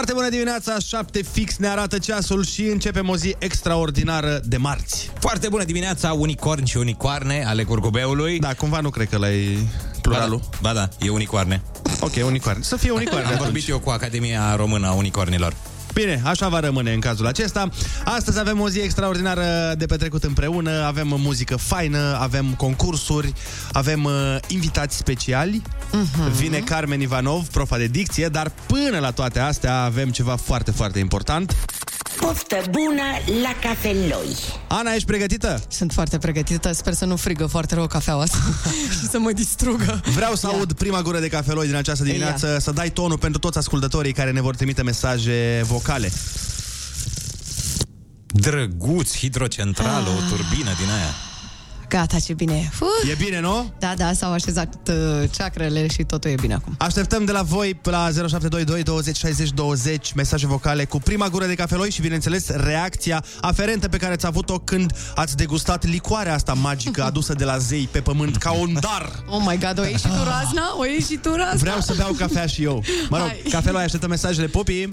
Foarte bună dimineața, 7 fix ne arată ceasul și începem o zi extraordinară de marți. Foarte bună dimineața, unicorn și unicoarne ale curcubeului. Da, cumva nu cred că l-ai pluralul. Ba da, ba da e unicoarne. Ok, unicoarne. Să fie unicoarne. Am vorbit eu cu Academia Română a Unicornilor. Bine, așa va rămâne în cazul acesta. Astăzi avem o zi extraordinară de petrecut împreună, avem muzică faină, avem concursuri, avem uh, invitați speciali. Uh-huh. Vine Carmen Ivanov, profa de dicție, dar până la toate astea avem ceva foarte, foarte important. Poftă bună la cafeloi! Ana, ești pregătită? Sunt foarte pregătită, sper să nu frigă foarte rău cafeaua asta și să mă distrugă. Vreau să Ia. aud prima gură de cafeloi din această dimineață, Ia. să dai tonul pentru toți ascultătorii care ne vor trimite mesaje vocale. Drăguț, hidrocentrală, ah. o turbină din aia. Gata, ce bine e. E bine, nu? Da, da, s-au așezat uh, ceacrele și totul e bine acum. Așteptăm de la voi pe la 0722 20 60 20 mesaje vocale cu prima gură de cafeloi și, bineînțeles, reacția aferentă pe care ați avut-o când ați degustat licoarea asta magică adusă de la zei pe pământ ca un dar. Oh my god, o ieși și tu razna? O ieși și tu razna? Vreau să beau cafea și eu. Mă rog, cafeloi, așteptăm mesajele popii.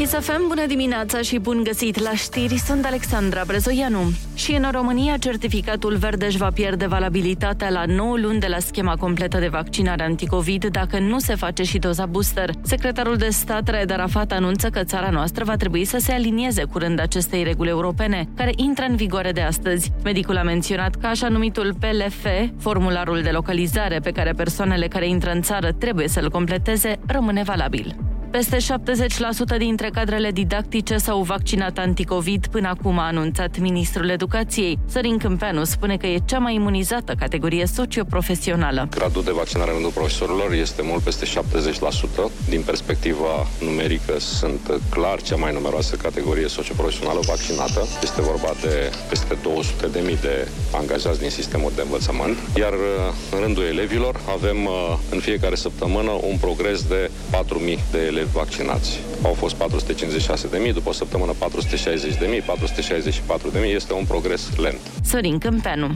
Kisafem, bună dimineața și bun găsit la știri, sunt Alexandra Brezoianu. Și în România, certificatul verde își va pierde valabilitatea la 9 luni de la schema completă de vaccinare anticovid dacă nu se face și doza booster. Secretarul de stat, Raed Arafat, anunță că țara noastră va trebui să se alinieze curând acestei reguli europene, care intră în vigoare de astăzi. Medicul a menționat că așa numitul PLF, formularul de localizare pe care persoanele care intră în țară trebuie să-l completeze, rămâne valabil. Peste 70% dintre cadrele didactice s-au vaccinat anticovid până acum, a anunțat ministrul educației. Sărin Câmpeanu spune că e cea mai imunizată categorie socioprofesională. Gradul de vaccinare în rândul profesorilor este mult peste 70%. Din perspectiva numerică sunt clar cea mai numeroasă categorie socioprofesională vaccinată. Este vorba de peste 200.000 de angajați din sistemul de învățământ. Iar în rândul elevilor avem în fiecare săptămână un progres de 4.000 de elevi elevi vaccinați. Au fost 456.000, după o săptămână 460.000, 464.000, este un progres lent. Sorin Câmpeanu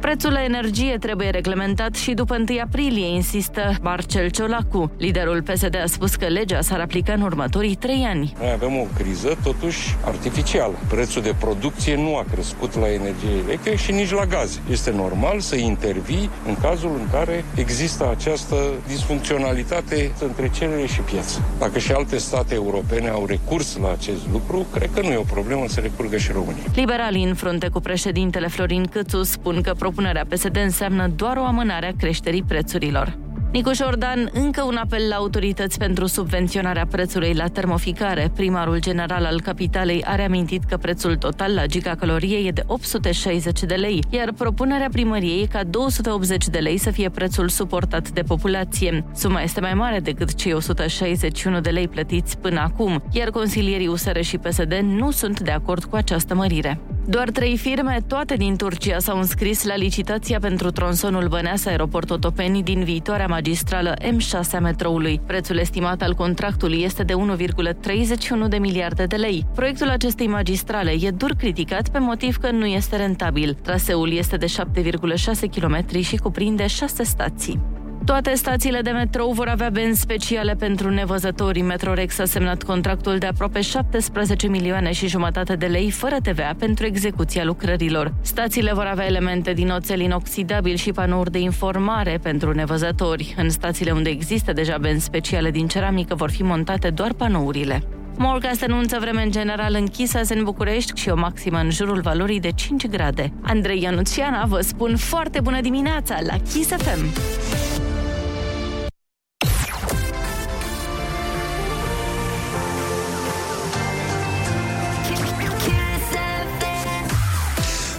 Prețul la energie trebuie reglementat și după 1 aprilie, insistă Marcel Ciolacu. Liderul PSD a spus că legea s-ar aplica în următorii trei ani. Noi avem o criză totuși artificială. Prețul de producție nu a crescut la energie electrică și nici la gaz. Este normal să intervii în cazul în care există această disfuncționalitate între cerere și piață. Dacă și alte state europene au recurs la acest lucru, cred că nu e o problemă să recurgă și România. Liberalii în frunte cu președintele Florin Câțu spun că propunerea PSD înseamnă doar o amânare a creșterii prețurilor. Nicuș Jordan, încă un apel la autorități pentru subvenționarea prețului la termoficare. Primarul general al capitalei a reamintit că prețul total la gigacalorie e de 860 de lei, iar propunerea primăriei e ca 280 de lei să fie prețul suportat de populație. Suma este mai mare decât cei 161 de lei plătiți până acum, iar consilierii USR și PSD nu sunt de acord cu această mărire. Doar trei firme, toate din Turcia, s-au înscris la licitația pentru tronsonul Băneasa Aeroport Otopeni din viitoarea magistrală M6 a metroului. Prețul estimat al contractului este de 1,31 de miliarde de lei. Proiectul acestei magistrale e dur criticat pe motiv că nu este rentabil. Traseul este de 7,6 km și cuprinde 6 stații. Toate stațiile de metrou vor avea benzi speciale pentru nevăzători. Metrorex a semnat contractul de aproape 17 milioane și jumătate de lei fără TVA pentru execuția lucrărilor. Stațiile vor avea elemente din oțel inoxidabil și panouri de informare pentru nevăzători. În stațiile unde există deja benzi speciale din ceramică vor fi montate doar panourile. Morga se anunță vreme în general închisă în București și o maximă în jurul valorii de 5 grade. Andrei Ionuțiana vă spun foarte bună dimineața la Kiss FM!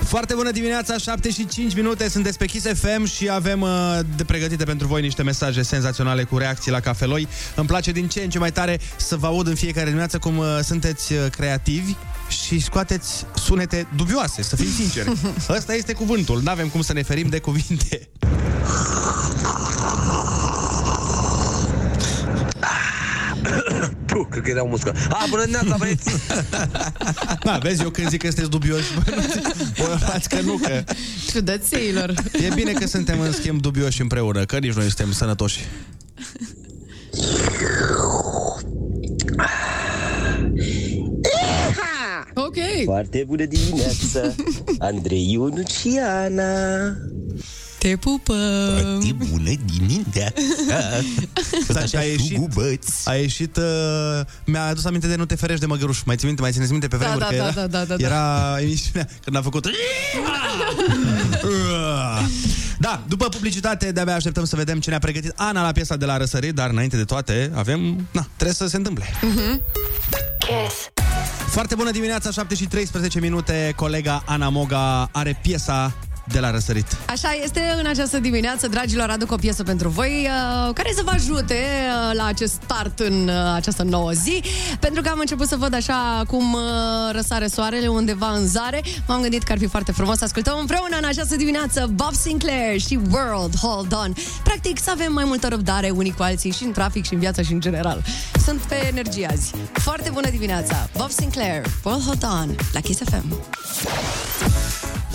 Foarte bună dimineața, 7 și 5 minute, sunteți pe Kiss FM și avem uh, de pregătite pentru voi niște mesaje senzaționale cu reacții la cafeloi. Îmi place din ce în ce mai tare să vă aud în fiecare dimineață cum uh, sunteți uh, creativi și scoateți sunete dubioase, să fim sinceri. Ăsta este cuvântul, nu avem cum să ne ferim de cuvinte. Puh, cred că erau muscă. A, bună dimineața, băieți! Da, vezi, eu când zic că sunteți dubioși, bă, nu zic, bă, fați că nu, că... Ciudățeilor. E bine că suntem în schimb dubioși împreună, că nici noi suntem sănătoși. Ok. Foarte bună dimineața, Andrei Ionuț și Ana. Te pupăm. E bună dimineața. Stai, și a ieșit, a ieșit uh, mi-a adus aminte de Nu te ferești de măgăruș. Mai ții minte, mai țineți minte pe Da, vremuri da, că da, era, da, da, da, da. era emisiunea când a făcut Da, după publicitate de-abia așteptăm să vedem ce ne-a pregătit Ana la piesa de la Răsărit, dar înainte de toate avem, na, trebuie să se întâmple. Foarte bună dimineața, 7 și 13 minute. Colega Ana Moga are piesa de la Răsărit. Așa este în această dimineață, dragilor, aduc o piesă pentru voi uh, care să vă ajute uh, la acest start în uh, această nouă zi, pentru că am început să văd așa cum uh, răsare soarele undeva în zare. M-am gândit că ar fi foarte frumos să ascultăm împreună în această dimineață Bob Sinclair și World Hold On. Practic să avem mai multă răbdare unii cu alții și în trafic și în viață și în general. Sunt pe energie azi. Foarte bună dimineața! Bob Sinclair, World Hold On, la Kiss FM.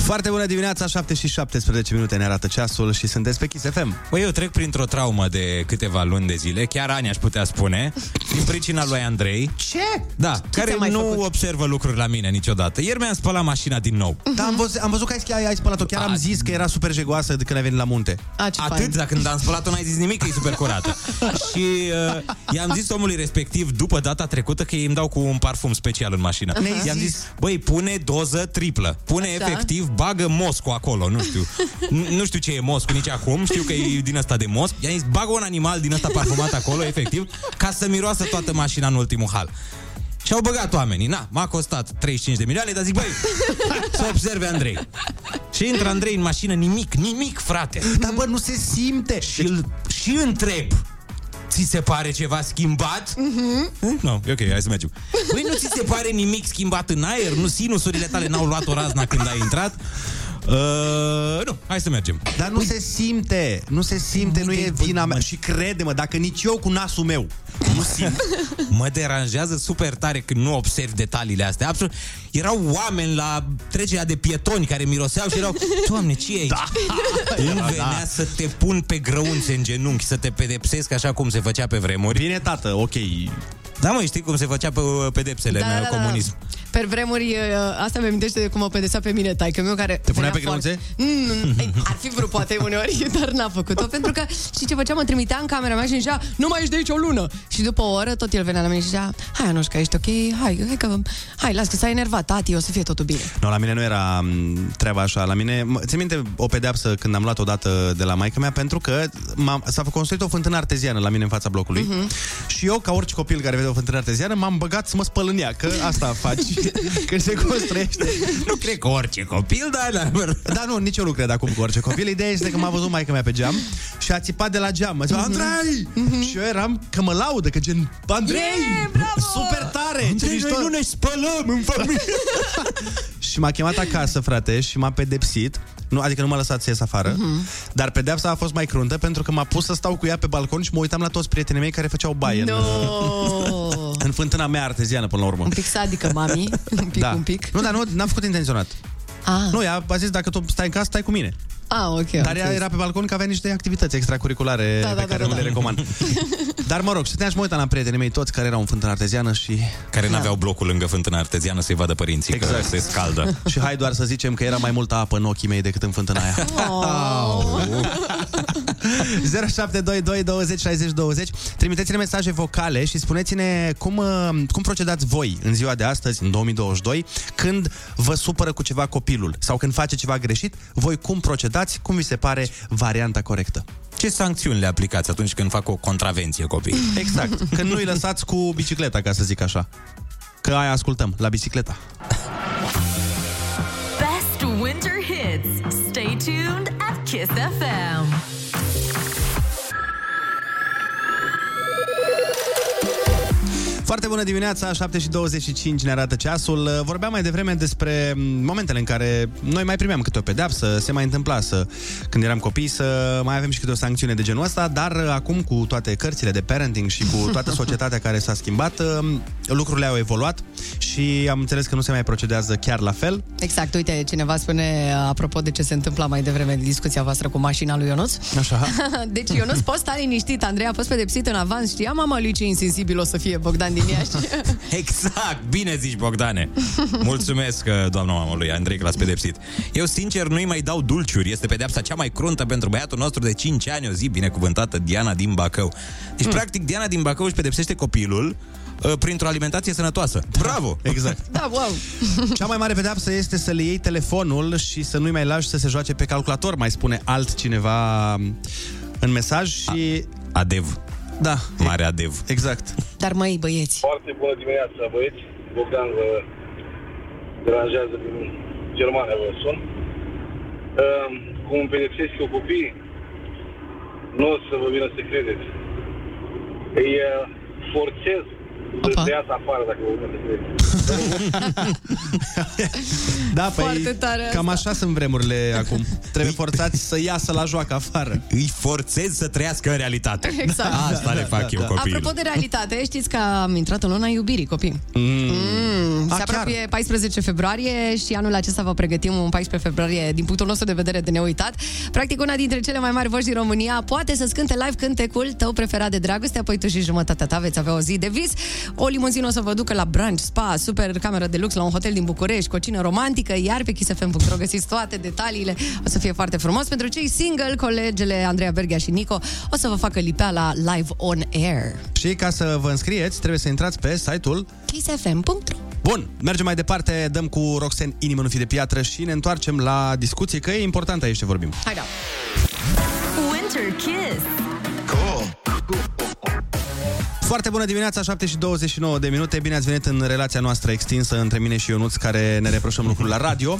Foarte bună dimineața, 7 și 17 minute ne arată ceasul și sunteți pe Kiss FM. Băi, eu trec printr-o traumă de câteva luni de zile, chiar ani aș putea spune, din pricina lui Andrei. Ce? Da, care ți-a mai nu făcut? observă lucruri la mine niciodată. Ieri mi-am spălat mașina din nou. Da, am văzut, am văzut că ai, ai, ai spălat-o. Chiar am zis că era super jegoasă de când ai venit la munte. A, ce Atât, fain. dar când am spălat-o n-ai zis nimic că e super curată. și uh, i-am zis omului respectiv, după data trecută, că ei îmi dau cu un parfum special în mașină. Ne-ai I-am zis? zis, băi, pune doză triplă. Pune Așa. efectiv, bagă moscul acolo, nu știu. N- nu știu ce e moscul nici acum, știu că e din ăsta de mosc. I-am zis, bagă un animal din ăsta parfumat acolo, efectiv, ca să miroasă toată mașina în ultimul hal. Și au băgat oamenii. Na, m-a costat 35 de milioane, dar zic, băi, să observe Andrei. Și intră Andrei în mașină, nimic, nimic, frate. Dar bă, nu se simte. Și, îl, și întreb Ți se pare ceva schimbat? Mm-hmm. Nu, e ok, hai să mergem. Băi, nu ți se pare nimic schimbat în aer? Nu sinusurile tale n-au luat o razna când ai intrat? Uh, nu, hai să mergem. Dar nu se simte, nu se simte, nu e vina mea. Și crede-mă, dacă nici eu cu nasul meu nu simt. Mă deranjează super tare când nu observ detaliile astea. Absolut. Erau oameni la trecerea de pietoni care miroseau și erau, Doamne, ce e aici? Da. Îmi venea da. să te pun pe grăunțe în genunchi, să te pedepsesc așa cum se făcea pe vremuri. Bine, tată, ok. Da, mă, știi cum se făcea pe uh, pedepsele Da, în da, uh, da, da. Comunism. Pe vremuri, uh, asta mi amintește de cum mă pedesea pe mine taică meu care Te punea venea pe foarte- Mm, ei, ar fi vrut poate uneori, dar n-a făcut-o Pentru că, știi ce făcea? Mă trimitea în camera mea și zicea Nu mai ești de aici o lună Și după o oră tot el venea la mine și zicea Hai, Anușca, ești ok? Hai, hai că... Hai, las că s-a enervat, tati, o să fie totul bine Nu, la mine nu era m, treaba așa. La mine, mă- țin minte o pedeapsă când am luat odată de la maica mea pentru că m-am, s-a construit o fântână arteziană la mine în fața blocului uh-huh. și eu, ca orice copil care vede o fântână arteziană, m-am băgat să mă spăl în ea, că asta faci când se construiește. Nu cred că orice copil, dar... Da, nu, nici eu nu cred acum cu orice copil. Ideea este că m-a văzut maica mea pe geam și a țipat de la geam. A zis, Andrei! Și eu eram că mă laudă, că gen, Andrei! Yeah, bravo! Super tare! ce Andrei, mișto!" noi nu ne spălăm în familie. Și m-a chemat acasă, frate, și m-a pedepsit. Nu, adică nu m-a lăsat să ies afară. Uh-huh. Dar pedeapsa a fost mai cruntă pentru că m-a pus să stau cu ea pe balcon și mă uitam la toți prietenii mei care făceau baie în, No. în fântâna mea arteziană până la urmă. Un pic sadică, mami Un pic, da. un pic Nu, dar nu, n-am făcut intenționat. Ah, Nu, ea a zis dacă tu stai în casă, stai cu mine. Ah ok Dar am ea înțeles. era pe balcon că avea niște activități extracurriculare Da, pe da, da, care da, nu le da. recomand. Dar mă rog, stăteam și mă uitam la prietenii mei toți care erau în fântână arteziană și... Care n-aveau blocul lângă fântâna arteziană să-i vadă părinții Exact. că se scaldă. Și hai doar să zicem că era mai multă apă în ochii mei decât în fântâna aia. Oh. 0722 20 60 20 Trimiteți-ne mesaje vocale și spuneți-ne cum, uh, cum procedați voi în ziua de astăzi, în 2022, când vă supără cu ceva copilul sau când face ceva greșit, voi cum procedați, cum vi se pare varianta corectă. Ce sancțiuni le aplicați atunci când fac o contravenție copii? Exact, când nu-i lăsați cu bicicleta, ca să zic așa. Că aia ascultăm, la bicicleta. Best winter hits. Stay tuned at Kiss FM. Foarte bună dimineața, 7 și 25 ne arată ceasul. Vorbeam mai devreme despre momentele în care noi mai primeam câte o pedeapsă, se mai întâmpla să, când eram copii, să mai avem și câte o sancțiune de genul ăsta, dar acum cu toate cărțile de parenting și cu toată societatea care s-a schimbat, lucrurile au evoluat și am înțeles că nu se mai procedează chiar la fel. Exact, uite, cineva spune, apropo de ce se întâmpla mai devreme în discuția voastră cu mașina lui Ionuț. Așa. deci Ionuț, poți sta liniștit, Andrei a fost pedepsit în avans, știa mama lui ce insensibil o să fie Bogdan din Iași. Exact, bine zici, Bogdane. Mulțumesc, doamna mama lui Andrei, că l-ați pedepsit. Eu, sincer, nu-i mai dau dulciuri. Este pedeapsa cea mai cruntă pentru băiatul nostru de 5 ani, o zi binecuvântată, Diana din Bacău. Deci, mm. practic, Diana din Bacău își pedepsește copilul uh, printr-o alimentație sănătoasă. Bravo! Exact. da, wow! Cea mai mare pedeapsă este să le iei telefonul și să nu-i mai lași să se joace pe calculator, mai spune altcineva în mesaj și... Adev. Da. Mare adev. Exact. Dar mai băieți. Foarte bună dimineața, băieți. Bogdan vă deranjează din Germania, vă sun. Uh, cum îmi pedepsesc eu copiii, nu o să vă vină să credeți. Îi uh, forțez să se iasă afară dacă vă vină să credeți. Da, păi Foarte tare cam asta. așa sunt vremurile acum. Trebuie forțați să iasă la joacă afară. Îi forțez să trăiască în realitate. Exact. Asta le fac eu copiilor. Apropo de realitate, știți că am intrat în luna iubirii, copii. Mm. A, Se apropie 14 februarie și anul acesta vă pregătim un 14 februarie din punctul nostru de vedere de neuitat. Practic, una dintre cele mai mari voci din România poate să scânte live cântecul tău preferat de dragoste, apoi tu și jumătatea ta veți avea o zi de vis. O limuzină o să vă ducă la brunch, spa, super cameră de lux la un hotel din București, cu o cină romantică, iar pe kissfm.ro găsiți toate detaliile. O să fie foarte frumos. Pentru cei single, colegele Andreea Berghia și Nico o să vă facă lipeala live on air. Și ca să vă înscrieți, trebuie să intrați pe site-ul kissfm.ro Bun, mergem mai departe, dăm cu Roxen Inimă nu fi de piatră și ne întoarcem la discuție, că e important aici ce vorbim. Hai da! Winter Kiss. Foarte bună dimineața, 7 și 29 de minute. Bine ați venit în relația noastră extinsă între mine și Ionuț, care ne reproșăm lucruri la radio.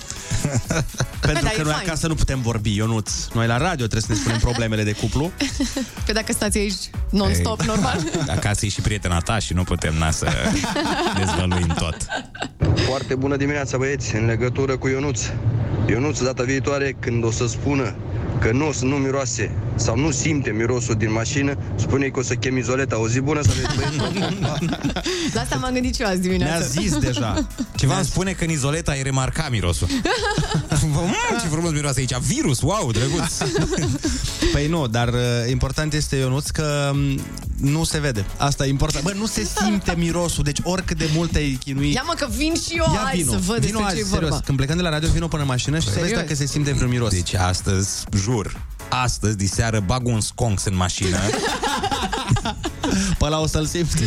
Pentru dar că e noi fain. acasă nu putem vorbi, Ionuț. Noi la radio trebuie să ne spunem problemele de cuplu. Pe dacă stați aici non-stop, Ei. normal. Acasă e și prietena ta și nu putem na să dezvăluim tot. Foarte bună dimineața, băieți, în legătură cu Ionuț. Ionuț, data viitoare, când o să spună că nu o să nu miroase sau nu simte mirosul din mașină, spune că o să chem izoleta. O zi bună să aveți, băieți. La asta m-am gândit și eu azi dimineața. Ne-a zis deja. Ceva îmi spune că în izoleta ai remarcat mirosul. mm, ce frumos miroase aici. Virus, wow, drăguț. Păi nu, dar uh, important este, Ionuț, că um, nu se vede. Asta e important. Bă, nu se simte mirosul, deci oricât de mult ai chinui... Ia mă că vin și eu Ia azi vino, să văd vino despre azi, ce e serios. vorba. Când plecăm de la radio, vino până în mașină și să vezi Serios? dacă se simte vreun miros. Deci astăzi, jur, astăzi, diseară, bag un sconx în mașină. Pe ăla o să-l simți.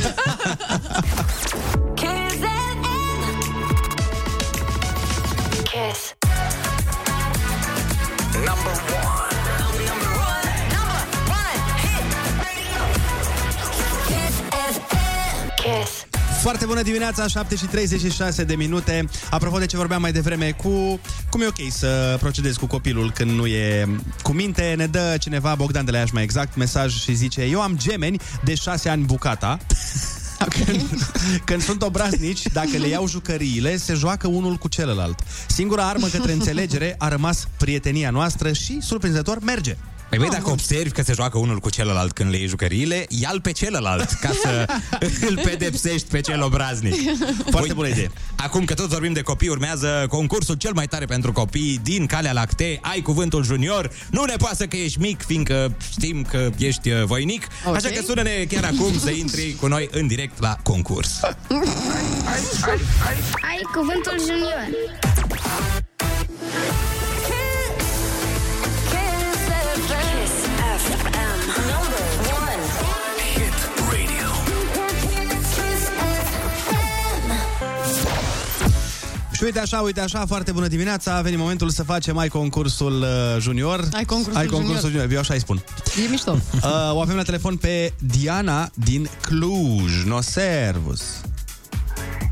Foarte bună dimineața, 7 și 36 de minute. Apropo de ce vorbeam mai devreme, cu cum e ok să procedezi cu copilul când nu e cu minte, ne dă cineva, Bogdan de la Iași mai exact, mesaj și zice Eu am gemeni de 6 ani bucata. Când, când sunt obraznici, dacă le iau jucăriile, se joacă unul cu celălalt. Singura armă către înțelegere a rămas prietenia noastră și, surprinzător, merge. Păi băi, dacă observi că se joacă unul cu celălalt când le iei jucăriile, ia-l pe celălalt ca să îl pedepsești pe cel obraznic. Foarte bună idee. Acum că tot vorbim de copii, urmează concursul cel mai tare pentru copii din Calea Lactee. Ai cuvântul junior. Nu ne pasă că ești mic, fiindcă știm că ești uh, voinic. Ok. Așa că sună-ne chiar acum să intri cu noi în direct la concurs. Ai cuvântul junior. Și uite așa, uite așa, foarte bună dimineața. A venit momentul să facem ai concursul uh, junior. Ai concursul ai concursul junior. junior. Eu așa îi spun. E mișto. Uh, o avem la telefon pe Diana din Cluj. No servus.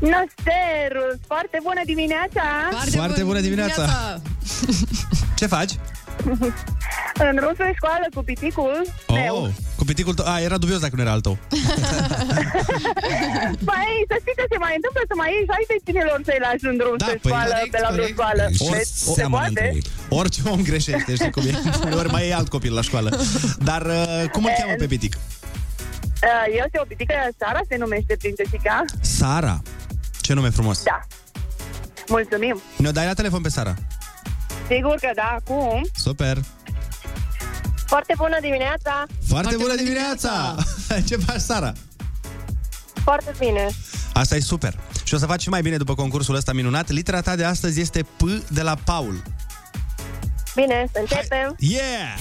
Nosterus, foarte bună dimineața! Foarte bună dimineața. Ce faci? În drum spre școală cu piticul meu. Oh, cu piticul tău... A, era dubios dacă nu era al tău. Păi, să știi că se mai întâmplă să mai ieși 60 tinilor să-i lași în drum Da, să păi- școală, Corect, pe la vreo corect. școală. Ori- Deci, o- se poate. Orice om greșește, știi cum e. Ori mai e alt copil la școală. Dar uh, cum îl cheamă pe pitic? Uh, Este o pitică, Sara se numește prințesica. Sara. Ce nume frumos. Da. Mulțumim. Ne-o dai la telefon pe Sara. Sigur că da, acum. Super. Foarte bună dimineața. Foarte, bună dimineața! Ce faci, Sara? Foarte bine. Asta e super. Și o să faci și mai bine după concursul ăsta minunat. Litera ta de astăzi este P de la Paul. Bine, să începem. Yeah!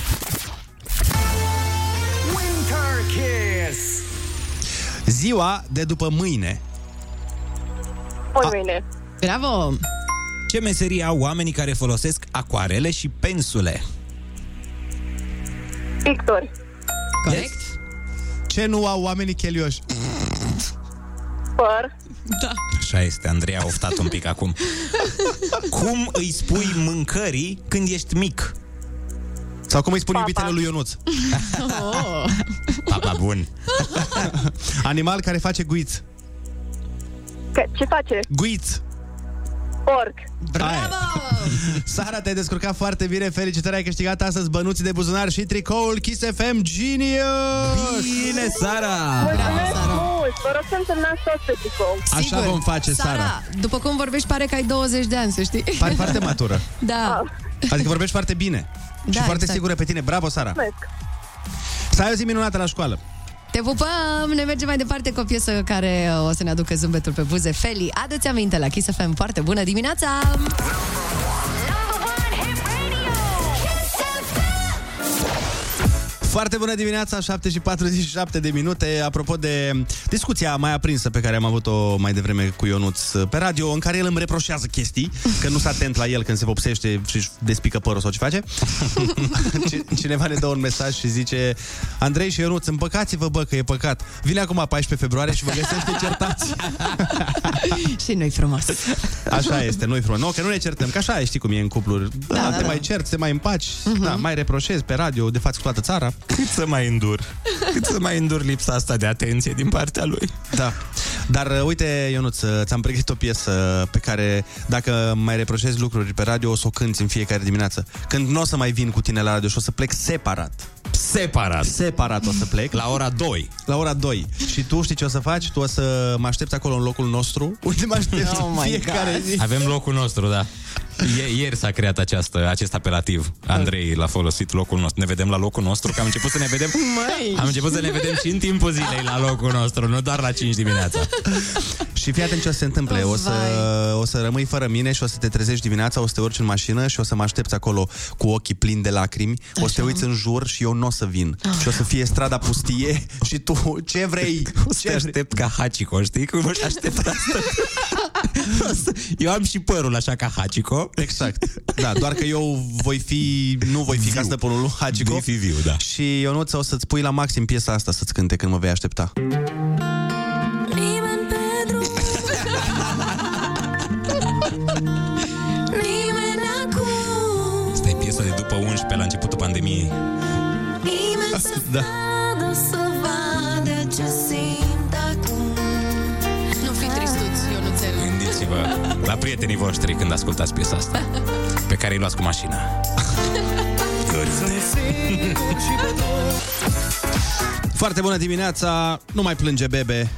Winter Kiss. Ziua de după mâine. Poi mâine. Bravo! Ce meserie au oamenii care folosesc acoarele și pensule? Pictori. Corect? Ce nu au oamenii chelioși? Păr. Da. Așa este, Andrei a oftat un pic acum. Cum îi spui mâncării când ești mic? Sau cum îi spun iubitele lui Ionuț? Oh. Papa bun. Animal care face guiț. Că, ce face? Guiț. Porc. Bravo! Sara, te-ai descurcat foarte bine. Felicitări, ai câștigat astăzi bănuții de buzunar și tricoul Kiss FM Genius! Bine, Sara! Mulțumesc mult. Vă rog să întâlnați tot pe tricou. Așa vom face, Sara. Sara, după cum vorbești, pare că ai 20 de ani, să știi. Pari foarte matură. Da. Adică vorbești foarte bine. Da, și foarte exact. sigură pe tine. Bravo, Sara! Mulțumesc. Să ai o zi minunată la școală. Te pupăm! Ne mergem mai departe cu o piesă care o să ne aducă zâmbetul pe buze. Feli, adu-ți aminte la Kiss FM. Foarte bună dimineața! Foarte bună dimineața, 7 și 47 de minute. Apropo de discuția mai aprinsă pe care am avut-o mai devreme cu Ionuț pe radio, în care el îmi reproșează chestii, că nu s-a atent la el când se vopsește și își despică părul sau ce face. C- Cineva ne dă un mesaj și zice Andrei și Ionuț, împăcați-vă, bă, că e păcat. Vine acum 14 februarie și vă găsește certați. și nu-i frumos. Așa este, nu-i frumos. Nu, că nu ne certăm, că așa e, știi cum e în cupluri. Da, da, te da. mai cerți, te mai împaci, uh-huh. da, mai reproșezi pe radio, de față cu toată țara. Cât să mai îndur? Cât să mai îndur lipsa asta de atenție din partea lui? Da. Dar uh, uite, Ionuț, uh, ți-am pregătit o piesă pe care dacă mai reproșezi lucruri pe radio, o să o cânti în fiecare dimineață. Când nu o să mai vin cu tine la radio și o să plec separat. Separat. Separat o să plec. La ora 2. La ora 2. Și tu știi ce o să faci? Tu o să mă aștepți acolo în locul nostru, unde mă aștepți Oh în my fiecare God. zi. Avem locul nostru, da. Ie- Ieri s-a creat această, acest apelativ. Andrei l-a folosit locul nostru. Ne vedem la locul nostru, că am început să ne vedem... Măi! Am început să ne vedem și în timpul zilei la locul nostru, nu doar la 5 dimineața. Și fii atent ce o să se întâmple. O să, o să rămâi fără mine și o să te trezești dimineața, o să te urci în mașină și o să mă aștepți acolo cu ochii plini de lacrimi. O să te uiți în jur și eu nu o să vin. Și o să fie strada pustie și tu ce vrei? O să te aștept ca Hachiko, știi cum își aștept asta? O să- Eu am și părul așa ca Hachiko. Exact. Da, doar că eu voi fi, nu voi fi ca stăpânul lui Hachiko. Vei fi viu, da. Și Ionuț o să-ți pui la maxim piesa asta să-ți cânte când mă vei aștepta. Nimeni pentru Nimeni acum Asta e piesa de după 11, la începutul pandemiei. Nimeni să Da. La prietenii voștri când ascultați piesa asta, pe care îi luați cu mașina. Foarte bună dimineața, nu mai plânge bebe.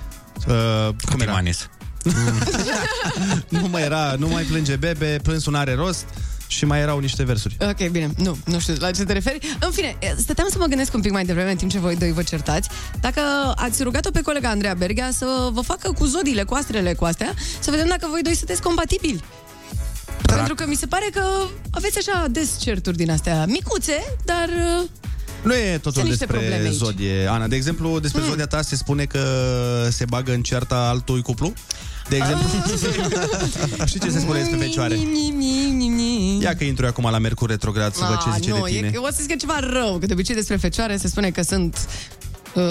Uh, cum era? Manis. Nu mai era, nu mai plânge bebe, plânsul n-are rost și mai erau niște versuri. Ok, bine. Nu, nu știu la ce te referi. În fine, stăteam să mă gândesc un pic mai devreme, în timp ce voi doi vă certați, dacă ați rugat-o pe colega Andreea Berghea să vă facă cu zodiile, cu astrele, cu astea, să vedem dacă voi doi sunteți compatibili. Pentru că mi se pare că aveți așa des certuri din astea micuțe, dar... uh, Nu e totul Sunt niște probleme despre aici. zodie, Ana. De exemplu, despre Mm. zodia ta se spune că se bagă în cearta altui cuplu. De exemplu, și ce se spune despre fecioare? Ni, ni, ni, ni. Ia că intru eu acum la Mercur retrograd să văd ce Ah, zice nu, de tine. E, o să zic că e ceva rău, că de obicei despre fecioare se spune că sunt uh,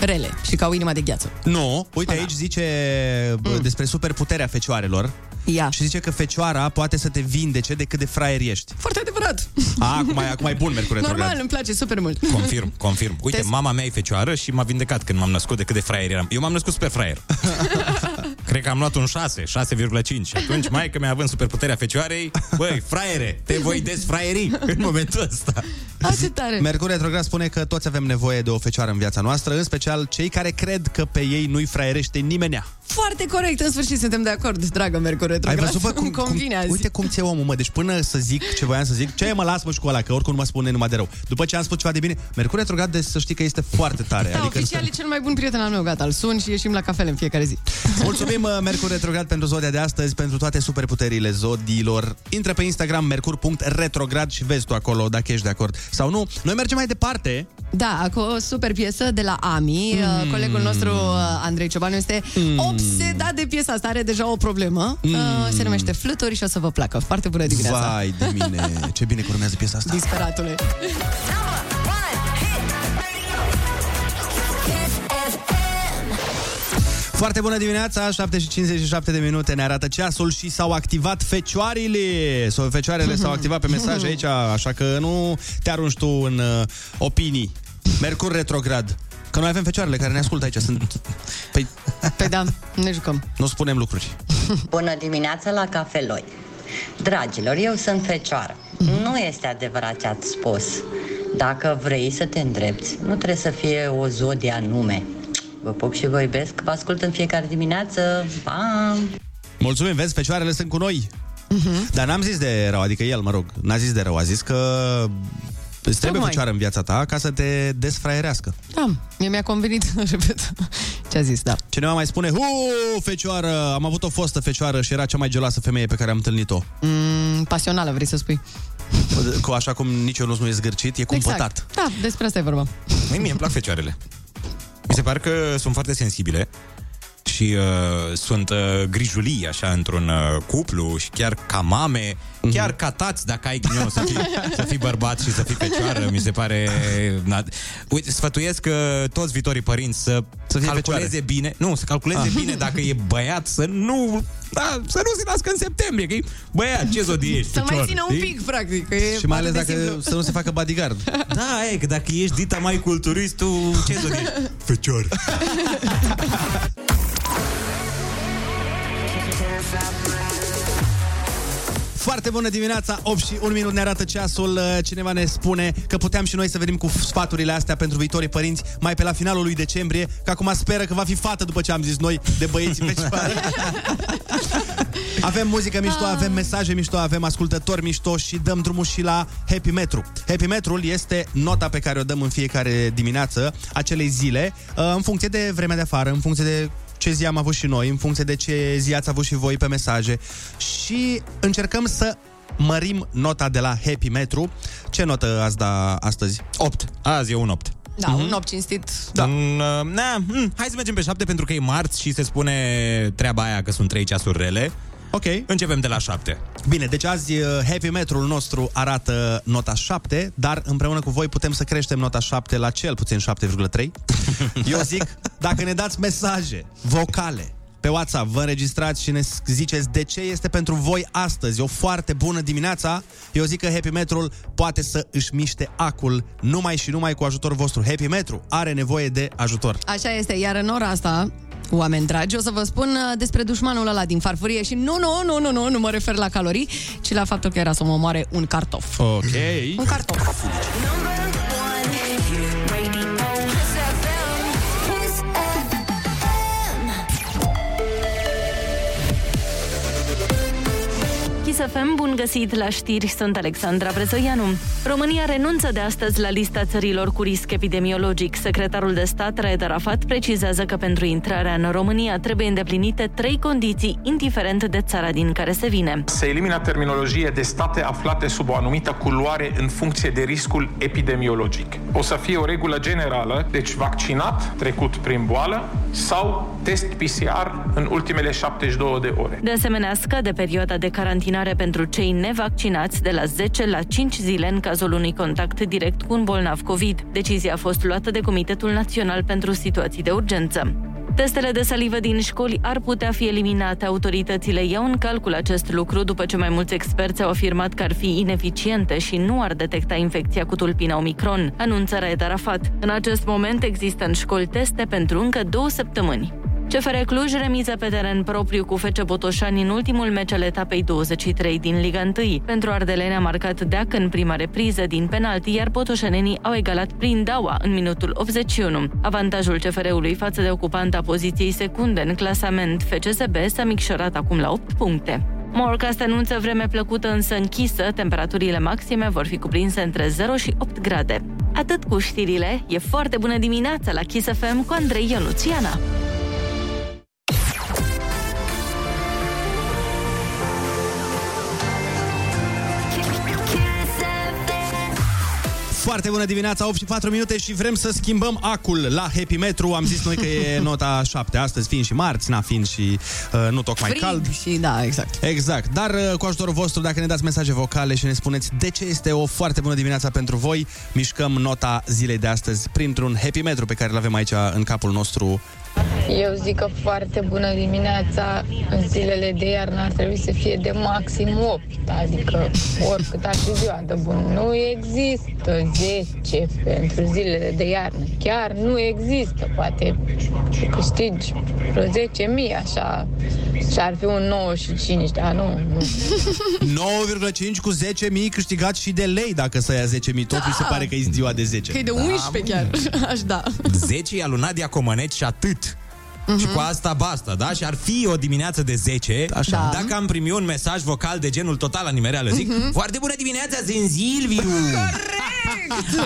rele și ca o inima de gheață. Nu, uite aici zice Mm. bă, despre superputerea fecioarelor Ia. și zice că fecioara poate să te vindece de cât de fraier ești. Foarte adevărat. A, acum, e, acum e bun Mercur retrograd. Normal, îmi place super mult. Confirm, confirm. Uite, Te- mama mea e fecioară și m-a vindecat când m-am născut de cât de fraier eram. Eu m-am născut super fraier. Cred că am luat un 6, 6,5. Și atunci, mai că mi-a având superputerea fecioarei, băi, fraiere, te voi desfraieri în momentul ăsta. A, ce tare. Mercur retrograd spune că toți avem nevoie de o fecioară în viața noastră, în special cei care cred că pe ei nu-i fraierește nimenea. Foarte corect, în sfârșit suntem de acord, dragă Mercur Ai retrograd. văzut, bă, cum, Îmi convine cum, azi. uite cum ți omul, mă, deci până să zic ce voiam să zic, ce mă las mă și cu ăla, că oricum nu mă spune numai de rău. După ce am spus ceva de bine, Mercur retrograd, de să știi că este foarte tare. Da, adică oficial e cel mai bun prieten al meu, gata, îl sun și ieșim la cafele în fiecare zi. Mulțumim, uh, Mercur Retrograd, pentru zodia de astăzi, pentru toate superputerile zodiilor. Intră pe Instagram mercur.retrograd și vezi tu acolo dacă ești de acord sau nu. Noi mergem mai departe. Da, cu o super piesă de la Ami. Mm. Mm. Colegul nostru, uh, Andrei Ciobanu, este mm. obsedat de piesa asta, are deja o problemă. Mm. Mm. Se numește Fluturi și o să vă placă. Foarte bună dimineața. Vai de mine, ce bine că urmează piesa asta. Disperatule. Foarte bună dimineața, 7 și 57 de minute ne arată ceasul și s-au activat fecioarele. Sau fecioarele s-au activat pe mesaj aici, așa că nu te arunci tu în uh, opinii. Mercur retrograd. Că noi avem fecioarele care ne ascultă aici. Sunt... Păi, Păi da, ne jucăm. nu spunem lucruri. Bună dimineața la cafeloi. Dragilor, eu sunt fecioară. Nu este adevărat ce ați spus. Dacă vrei să te îndrepți, nu trebuie să fie o zodie anume. Vă pup și vă iubesc, vă ascult în fiecare dimineață. Pa! Mulțumim, vezi, fecioarele sunt cu noi. Dar n-am zis de rău, adică el, mă rog, n-a zis de rău, a zis că îți trebuie Tocmai. fecioară în viața ta ca să te desfraierească. Da, mie mi-a convenit, repet, ce a zis, da. Cineva mai spune, hu, fecioară, am avut o fostă fecioară și era cea mai geloasă femeie pe care am întâlnit-o. Mm, pasională, vrei să spui. Cu așa cum nici eu nu e zgârcit, e cumpătat. Exact. Da, despre asta e vorba. Măi, mie îmi plac fecioarele. Mi se pare că sunt foarte sensibile și uh, sunt uh, grijulii așa într-un uh, cuplu și chiar ca mame, chiar ca tați dacă ai ghinionul să fii, să fii bărbat și să fii fecioară, mi se pare... Na... Uite, sfătuiesc uh, toți viitorii părinți să, să fie calculeze fecioare. bine, nu, să calculeze Ah. bine dacă e băiat, să nu da, să nu se nască în septembrie, că e băiat, ce zodie ești? Să mai fecioară, țină un știi? pic, practic, că e Și mai ales atât de dacă simplu. să nu se facă bodyguard. Da, e, că dacă ești dita mai culturist, tu ce zodie ești? Fecioară. Foarte bună dimineața, 8 și 1 minut ne arată ceasul. Uh, Cineva ne spune că puteam și noi să venim cu sfaturile astea pentru viitorii părinți mai pe la finalul lui decembrie, că acum speră că va fi fată după ce am zis noi de băieții fecioare. Avem muzică mișto, avem mesaje mișto, avem ascultători mișto și dăm drumul și la Happy Metru. Happy Metrul este nota pe care o dăm în fiecare dimineață acelei zile, uh, în funcție de vremea de afară, în funcție de ce zi am avut și noi, în funcție de ce zi ați avut și voi pe mesaje și încercăm să mărim nota de la Happy Metru. Ce notă ați da astăzi? 8. Azi e un 8. Da, un nop cinstit. Da. Un, uh, na, hm, hai să mergem pe 7 pentru că e marți și se spune treaba aia că sunt 3 ceasuri rele. Ok. Începem de la 7. Bine, deci azi uh, Happy Metrul nostru arată nota 7, dar împreună cu voi putem să creștem nota 7 la cel puțin 7,3. Eu zic, dacă ne dați mesaje vocale pe WhatsApp, vă înregistrați și ne ziceți de ce este pentru voi astăzi o foarte bună dimineața, eu zic că Happy Metrul poate să își miște acul numai și numai cu ajutorul vostru. Happy Metru are nevoie de ajutor. Așa este, iar în ora asta, oameni dragi, o să vă spun uh, despre dușmanul ăla din farfurie și nu, nu, nu, nu, nu, nu mă refer la calorii, ci la faptul că era să mă omoare un cartof. Ok. Un cartof. Kiss FM, bun găsit la știri, sunt Alexandra Brezoianu. România renunță de astăzi la lista țărilor cu risc epidemiologic. Secretarul de stat, Raed Arafat, precizează că pentru intrarea în România trebuie îndeplinite trei condiții, indiferent de țara din care se vine. Se elimină terminologie de state aflate sub o anumită culoare în funcție de riscul epidemiologic. O să fie o regulă generală, deci vaccinat, trecut prin boală sau test PCR în ultimele 72 de ore. De asemenea, scade perioada de carantinare pentru cei nevaccinați de la 10 la 5 zile în cazul unui contact direct cu un bolnav COVID. Decizia a fost luată de Comitetul Național pentru Situații de Urgență. Testele de salivă din școli ar putea fi eliminate. Autoritățile iau în calcul acest lucru după ce mai mulți experți au afirmat că ar fi ineficiente și nu ar detecta infecția cu tulpina Omicron, anunță Raed Arafat. În acest moment există în școli teste pentru încă două săptămâni. CFR Cluj remiză pe teren propriu cu FC Botoșani în ultimul meci al etapei 23 din Liga 1. Pentru Ardelene a marcat Deac în prima repriză din penalti, iar botoșanenii au egalat prin Daua în minutul 81. Avantajul CFR-ului față de ocupanta poziției secunde în clasament FCSB s-a micșorat acum la 8 puncte. Morcast anunță vreme plăcută însă închisă, temperaturile maxime vor fi cuprinse între 0 și 8 grade. Atât cu știrile, e foarte bună dimineața la Kiss FM cu Andrei Ionuțiana. Foarte bună dimineața, 8 și 4 minute și vrem să schimbăm acul la Happy Metru. Am zis noi că e nota 7 astăzi, fiind și marți, na, fiind și uh, nu tocmai Frig cald. și da, exact. Exact, dar uh, cu ajutorul vostru, dacă ne dați mesaje vocale și ne spuneți de ce este o foarte bună dimineața pentru voi, mișcăm nota zilei de astăzi printr-un Happy Metru pe care îl avem aici în capul nostru. Eu zic că foarte bună dimineața în zilele de iarnă ar trebui să fie de maxim 8, adică oricât ar fi ziua de bun. Nu există 10 pentru zilele de iarnă, chiar nu există, poate să câștigi vreo 10.000 așa și ar fi un 9 și 5, dar nu, nu. 9,5 cu 10.000 câștigat și de lei dacă să ia 10.000. Tot mi se pare că e ziua de 10. Că e de 11 chiar, aș da. 10 i-a lunat Diacomăneți și atât. Mhm. Și cu asta basta, da? Și ar fi o dimineață de 10 Așa. Da. Dacă am primit un mesaj vocal de genul total animereală Zic, Mhm. foarte bună dimineața, sunt Silviu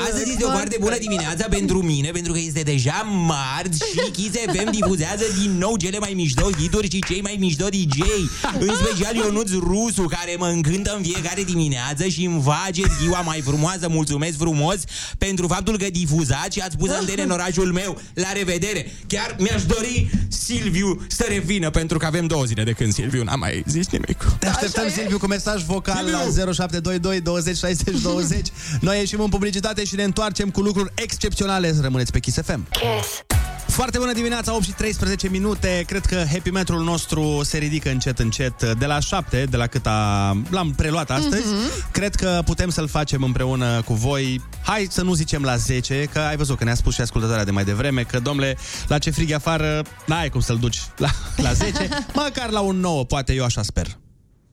Astăzi este o foarte bună dimineața pentru mine Pentru că este deja marți Și Kiss FM difuzează din nou cele mai mișto hituri și cei mai mișto DJ În special Ionuț Rusu Care mă încântă în fiecare dimineață Și îmi face ziua mai frumoasă Mulțumesc frumos pentru faptul că difuzați Și ați pus antene în orașul meu La revedere Chiar mi-aș dori Silviu să revină Pentru că avem două zile de când Silviu n-a mai zis nimic Te așteptăm, Silviu, cu mesaj vocal la 0722 20 60 20. Noi ieșim în publicitate și ne întoarcem cu lucruri excepționale. Rămâneți pe Kiss FM. Kiss. Foarte bună dimineața, 8 și 13 minute. Cred că happy metrul nostru se ridică încet, încet de la 7, de la cât a, l-am preluat astăzi. Mhm. Cred că putem să-l facem împreună cu voi. Hai să nu zicem la 10, că ai văzut că ne-a spus și ascultătoarea de mai devreme că, domnule, la ce frig e afară, n-ai cum să-l duci la, la 10, măcar la un 9, poate eu așa sper.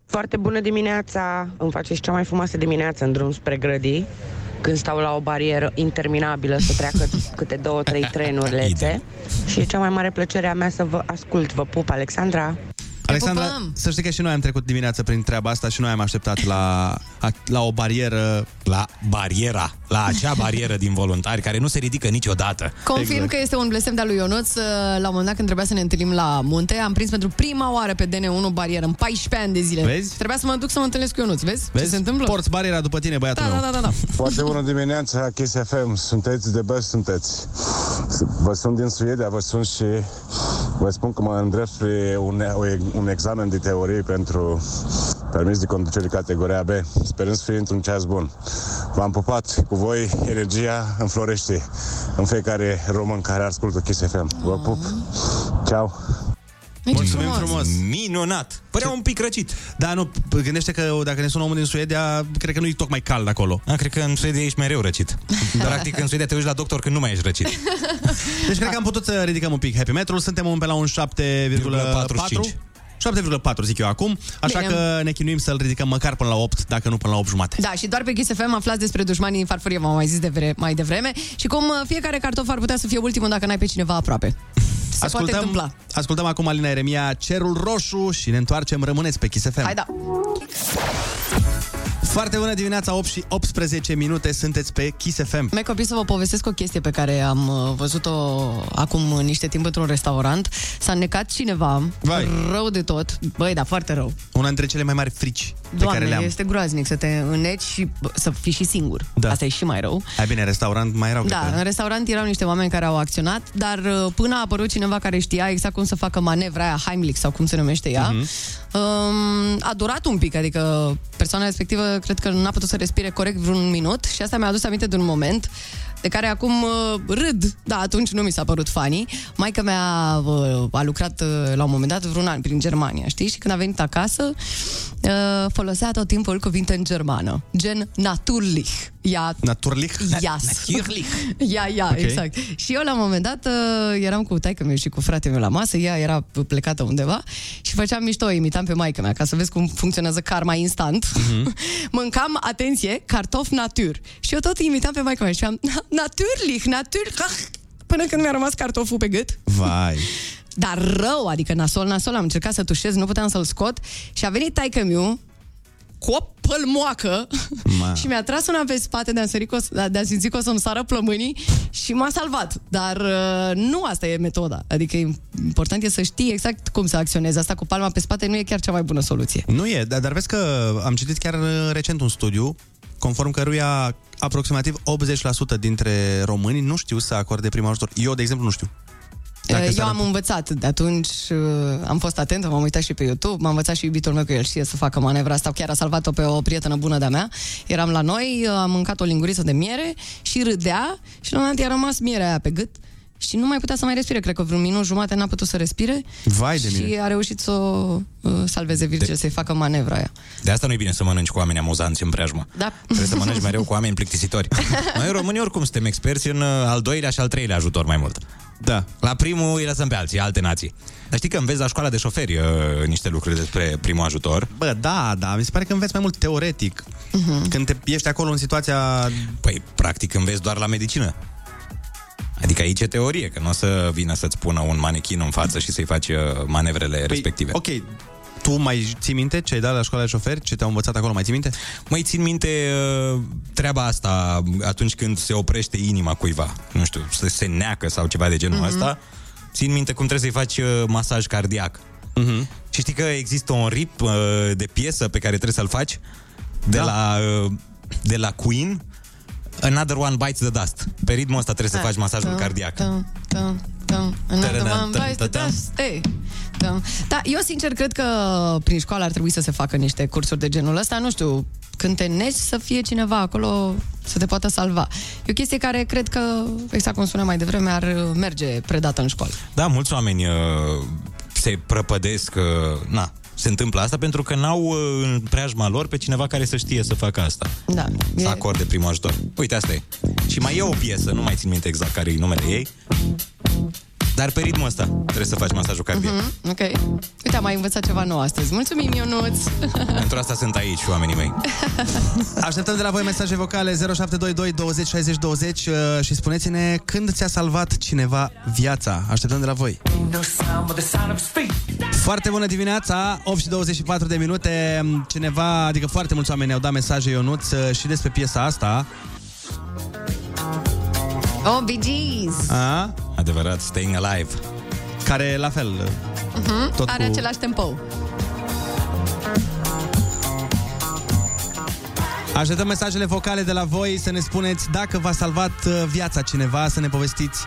Foarte bună dimineața! Îmi faceți cea mai frumoasă dimineață în drum spre grădii, când stau la o barieră interminabilă să treacă câte două, trei trenuri lețe. Și e cea mai mare plăcere a mea să vă ascult. Vă pup, Alexandra! Alexandra, să știi că și noi am trecut dimineața prin treaba asta și noi am așteptat la, a, la o barieră. La bariera, la acea barieră din voluntari care nu se ridică niciodată. Confirm exact. că este un blestem de-al lui Ionuț. La un moment dat când trebuia să ne întâlnim la munte, am prins pentru prima oară pe DN1 barieră în 14 ani de zile. Vezi? Trebuia să mă duc să mă întâlnesc cu Ionuț, vezi? Vezi? Ce se întâmplă? Porți bariera după tine, băiatul Da, meu. da, da, da. Foarte bună dimineața, Kiss FM. Sunteți de best, sunteți. Vă sun din Suedia, vă sun și vă spun că mă îndrept spre un, un examen de teorie pentru permis de conducere categoria B, sperând să fie într-un ceas bun. V-am pupat cu voi, energia înflorește în fiecare român care ascultă Kiss FM. Vă pup! Ceau! Mulțumim frumos. Minunat! Părea un pic răcit. Da, nu, gândește că dacă ne sună omul din Suedia, cred că nu e tocmai cald acolo. A, cred că în Suedia ești mereu răcit. Practic, în Suedia te uiți la doctor când nu mai ești răcit. Deci cred că am putut să ridicăm un pic happy metrul. Suntem pe la un 7,4 7,4 zic eu acum, așa Bine. că ne chinuim să-l ridicăm măcar până la 8, dacă nu până la 8 jumate. Da, și doar pe Kiss FM aflați despre dușmanii în farfurie, v-am mai zis de vre- mai devreme, și cum uh, fiecare cartof ar putea să fie ultimul dacă n-ai pe cineva aproape. Se poate întâmpla. ascultăm acum Alina Eremia, Cerul Roșu și ne întoarcem, rămâneți pe Kiss FM. Hai da! Foarte bună dimineața, 8 și 18 minute, sunteți pe Kiss FM. Mai copii să vă povestesc o chestie pe care am uh, văzut-o acum niște timp într-un restaurant. S-a necat cineva Vai. rău de tot. Băi, da, foarte rău. Una dintre cele mai mari frici pe Doamne, care le-am. este groaznic să te înneci și bă, să fii și singur. Da. Asta e și mai rău. Hai bine, restaurant mai erau Da, cred în că- restaurant erau niște oameni care au acționat, dar uh, până a apărut cineva care știa exact cum să facă manevra aia, Heimlich sau cum se numește ea, Mhm. um, a durat un pic, adică persoana respectivă cred că n-a putut să respire corect vreun minut și asta mi-a adus aminte de un moment de care acum uh, râd, da, atunci nu mi s-a părut funny. Maica mea uh, a lucrat uh, la un moment dat vreun an prin Germania, știi? Și când a venit acasă, uh, folosea tot timpul cuvinte în germană, gen naturlich. Ia, Naturlich? Ias. Naturlich. Ia, ia, Ok. okay. exact. Și eu la un moment dat uh, eram cu taică meu și cu fratele meu la masă, ea era plecată undeva și făceam mișto, imitam pe maică mea, ca să vezi cum funcționează karma instant. Mhm. Mâncam, atenție, cartof natur. Și eu tot imitam pe maică mea și am naturlich, naturlich, până când mi-a rămas cartoful pe gât. Vai. Dar rău, adică nasol, nasol, am încercat să tușez, nu puteam să-l scot și a venit taică meu cu o pălmoacă Ma. și mi-a tras una pe spate de a, sări că o, să- de a simți că o să-mi sară plămânii și m-a salvat. Dar uh, nu asta e metoda. Adică e important e să știi exact cum să acționezi. Asta cu palma pe spate nu e chiar cea mai bună soluție. Nu e, dar, dar vezi că am citit chiar uh, recent un studiu conform căruia aproximativ 80% dintre români nu știu să acorde primul ajutor. Eu, de exemplu, nu știu. Dacă Eu s-ar am învățat de atunci, uh, am fost atentă, m-am uitat și pe YouTube, m-am învățat și iubitul meu că el știe să facă manevra asta, chiar a salvat-o pe o prietenă bună de-a mea. Eram la noi, uh, am mâncat o linguriță de miere și râdea și la un moment dat i-a rămas mierea aia pe gât și nu mai putea să mai respire, cred că vreun minut jumate n-a putut să respire Vai de și mine. a reușit să o uh, salveze Virgil, să-i facă manevra aia. De asta nu e bine să mănânci cu oameni amuzanți în preajmă. Da. Trebuie să mănânci mereu cu oameni plictisitori. Noi românii oricum suntem experți în uh, al doilea și al treilea ajutor mai mult. Da. La primul îi lăsăm pe alții, alte nații. Dar știi că înveți la școala de șoferi uh, niște lucruri despre primul ajutor? Bă, da, da, mi se pare că înveți mai mult teoretic. Mhm. Când te, ești acolo în situația... Păi, practic înveți doar la medicină. Adică aici e teorie, că nu o să vină să-ți pună un manechin în față și să-i faci uh, manevrele păi, respective. Ok, tu mai ții minte ce ai dat la școala de șoferi? Ce te-au învățat acolo? Mai ții minte? Mai țin minte uh, treaba asta atunci când se oprește inima cuiva. Nu știu, să se neacă sau ceva de genul Mhm. mm-hmm. ăsta. Țin minte cum trebuie să-i faci uh, masaj cardiac. Mhm. Și știi că există un rip uh, de piesă pe care trebuie să-l faci de, Da. la, uh, de la Queen Another One Bites the Dust. Pe ritmul ăsta trebuie să faci masajul Da, cardiac. da, da, da. Another Tadadam, one bites the tadadam. dust. Ei, da. da, eu sincer cred că prin școală ar trebui să se facă niște cursuri de genul ăsta. Nu știu, când te neci să fie cineva acolo să te poată salva. E o chestie care cred că, exact cum spuneam mai devreme, ar merge predată în școală. Da, mulți oameni uh, se prăpădesc, uh, na, se întâmplă asta pentru că n-au uh, în preajma lor pe cineva care să știe să facă asta. Da. Să acorde primul ajutor. Uite, asta e. Și mai e o piesă, nu mai țin minte exact care e numele ei, dar pe ritmul ăsta trebuie să faci masajul cardiac. Mhm, ok. Uite, am mai învățat ceva nou astăzi. Mulțumim, Ionuț! Pentru asta sunt aici și oamenii mei. Așteptăm de la voi mesaje vocale 0722 20 60 20 uh, și spuneți-ne când ți-a salvat cineva viața. Așteptăm de la voi. Foarte bună dimineața, 8 și 24 de minute. Cineva, adică foarte mulți oameni ne-au dat mesaje, Ionuț, uh, și despre piesa asta. Oh, Bee Gees! A? Adevărat, Staying Alive. Care, la fel, Uh-huh. Tot Are cu- același tempo. Așteptăm mesajele vocale de la voi să ne spuneți dacă v-a salvat uh, viața cineva, să ne povestiți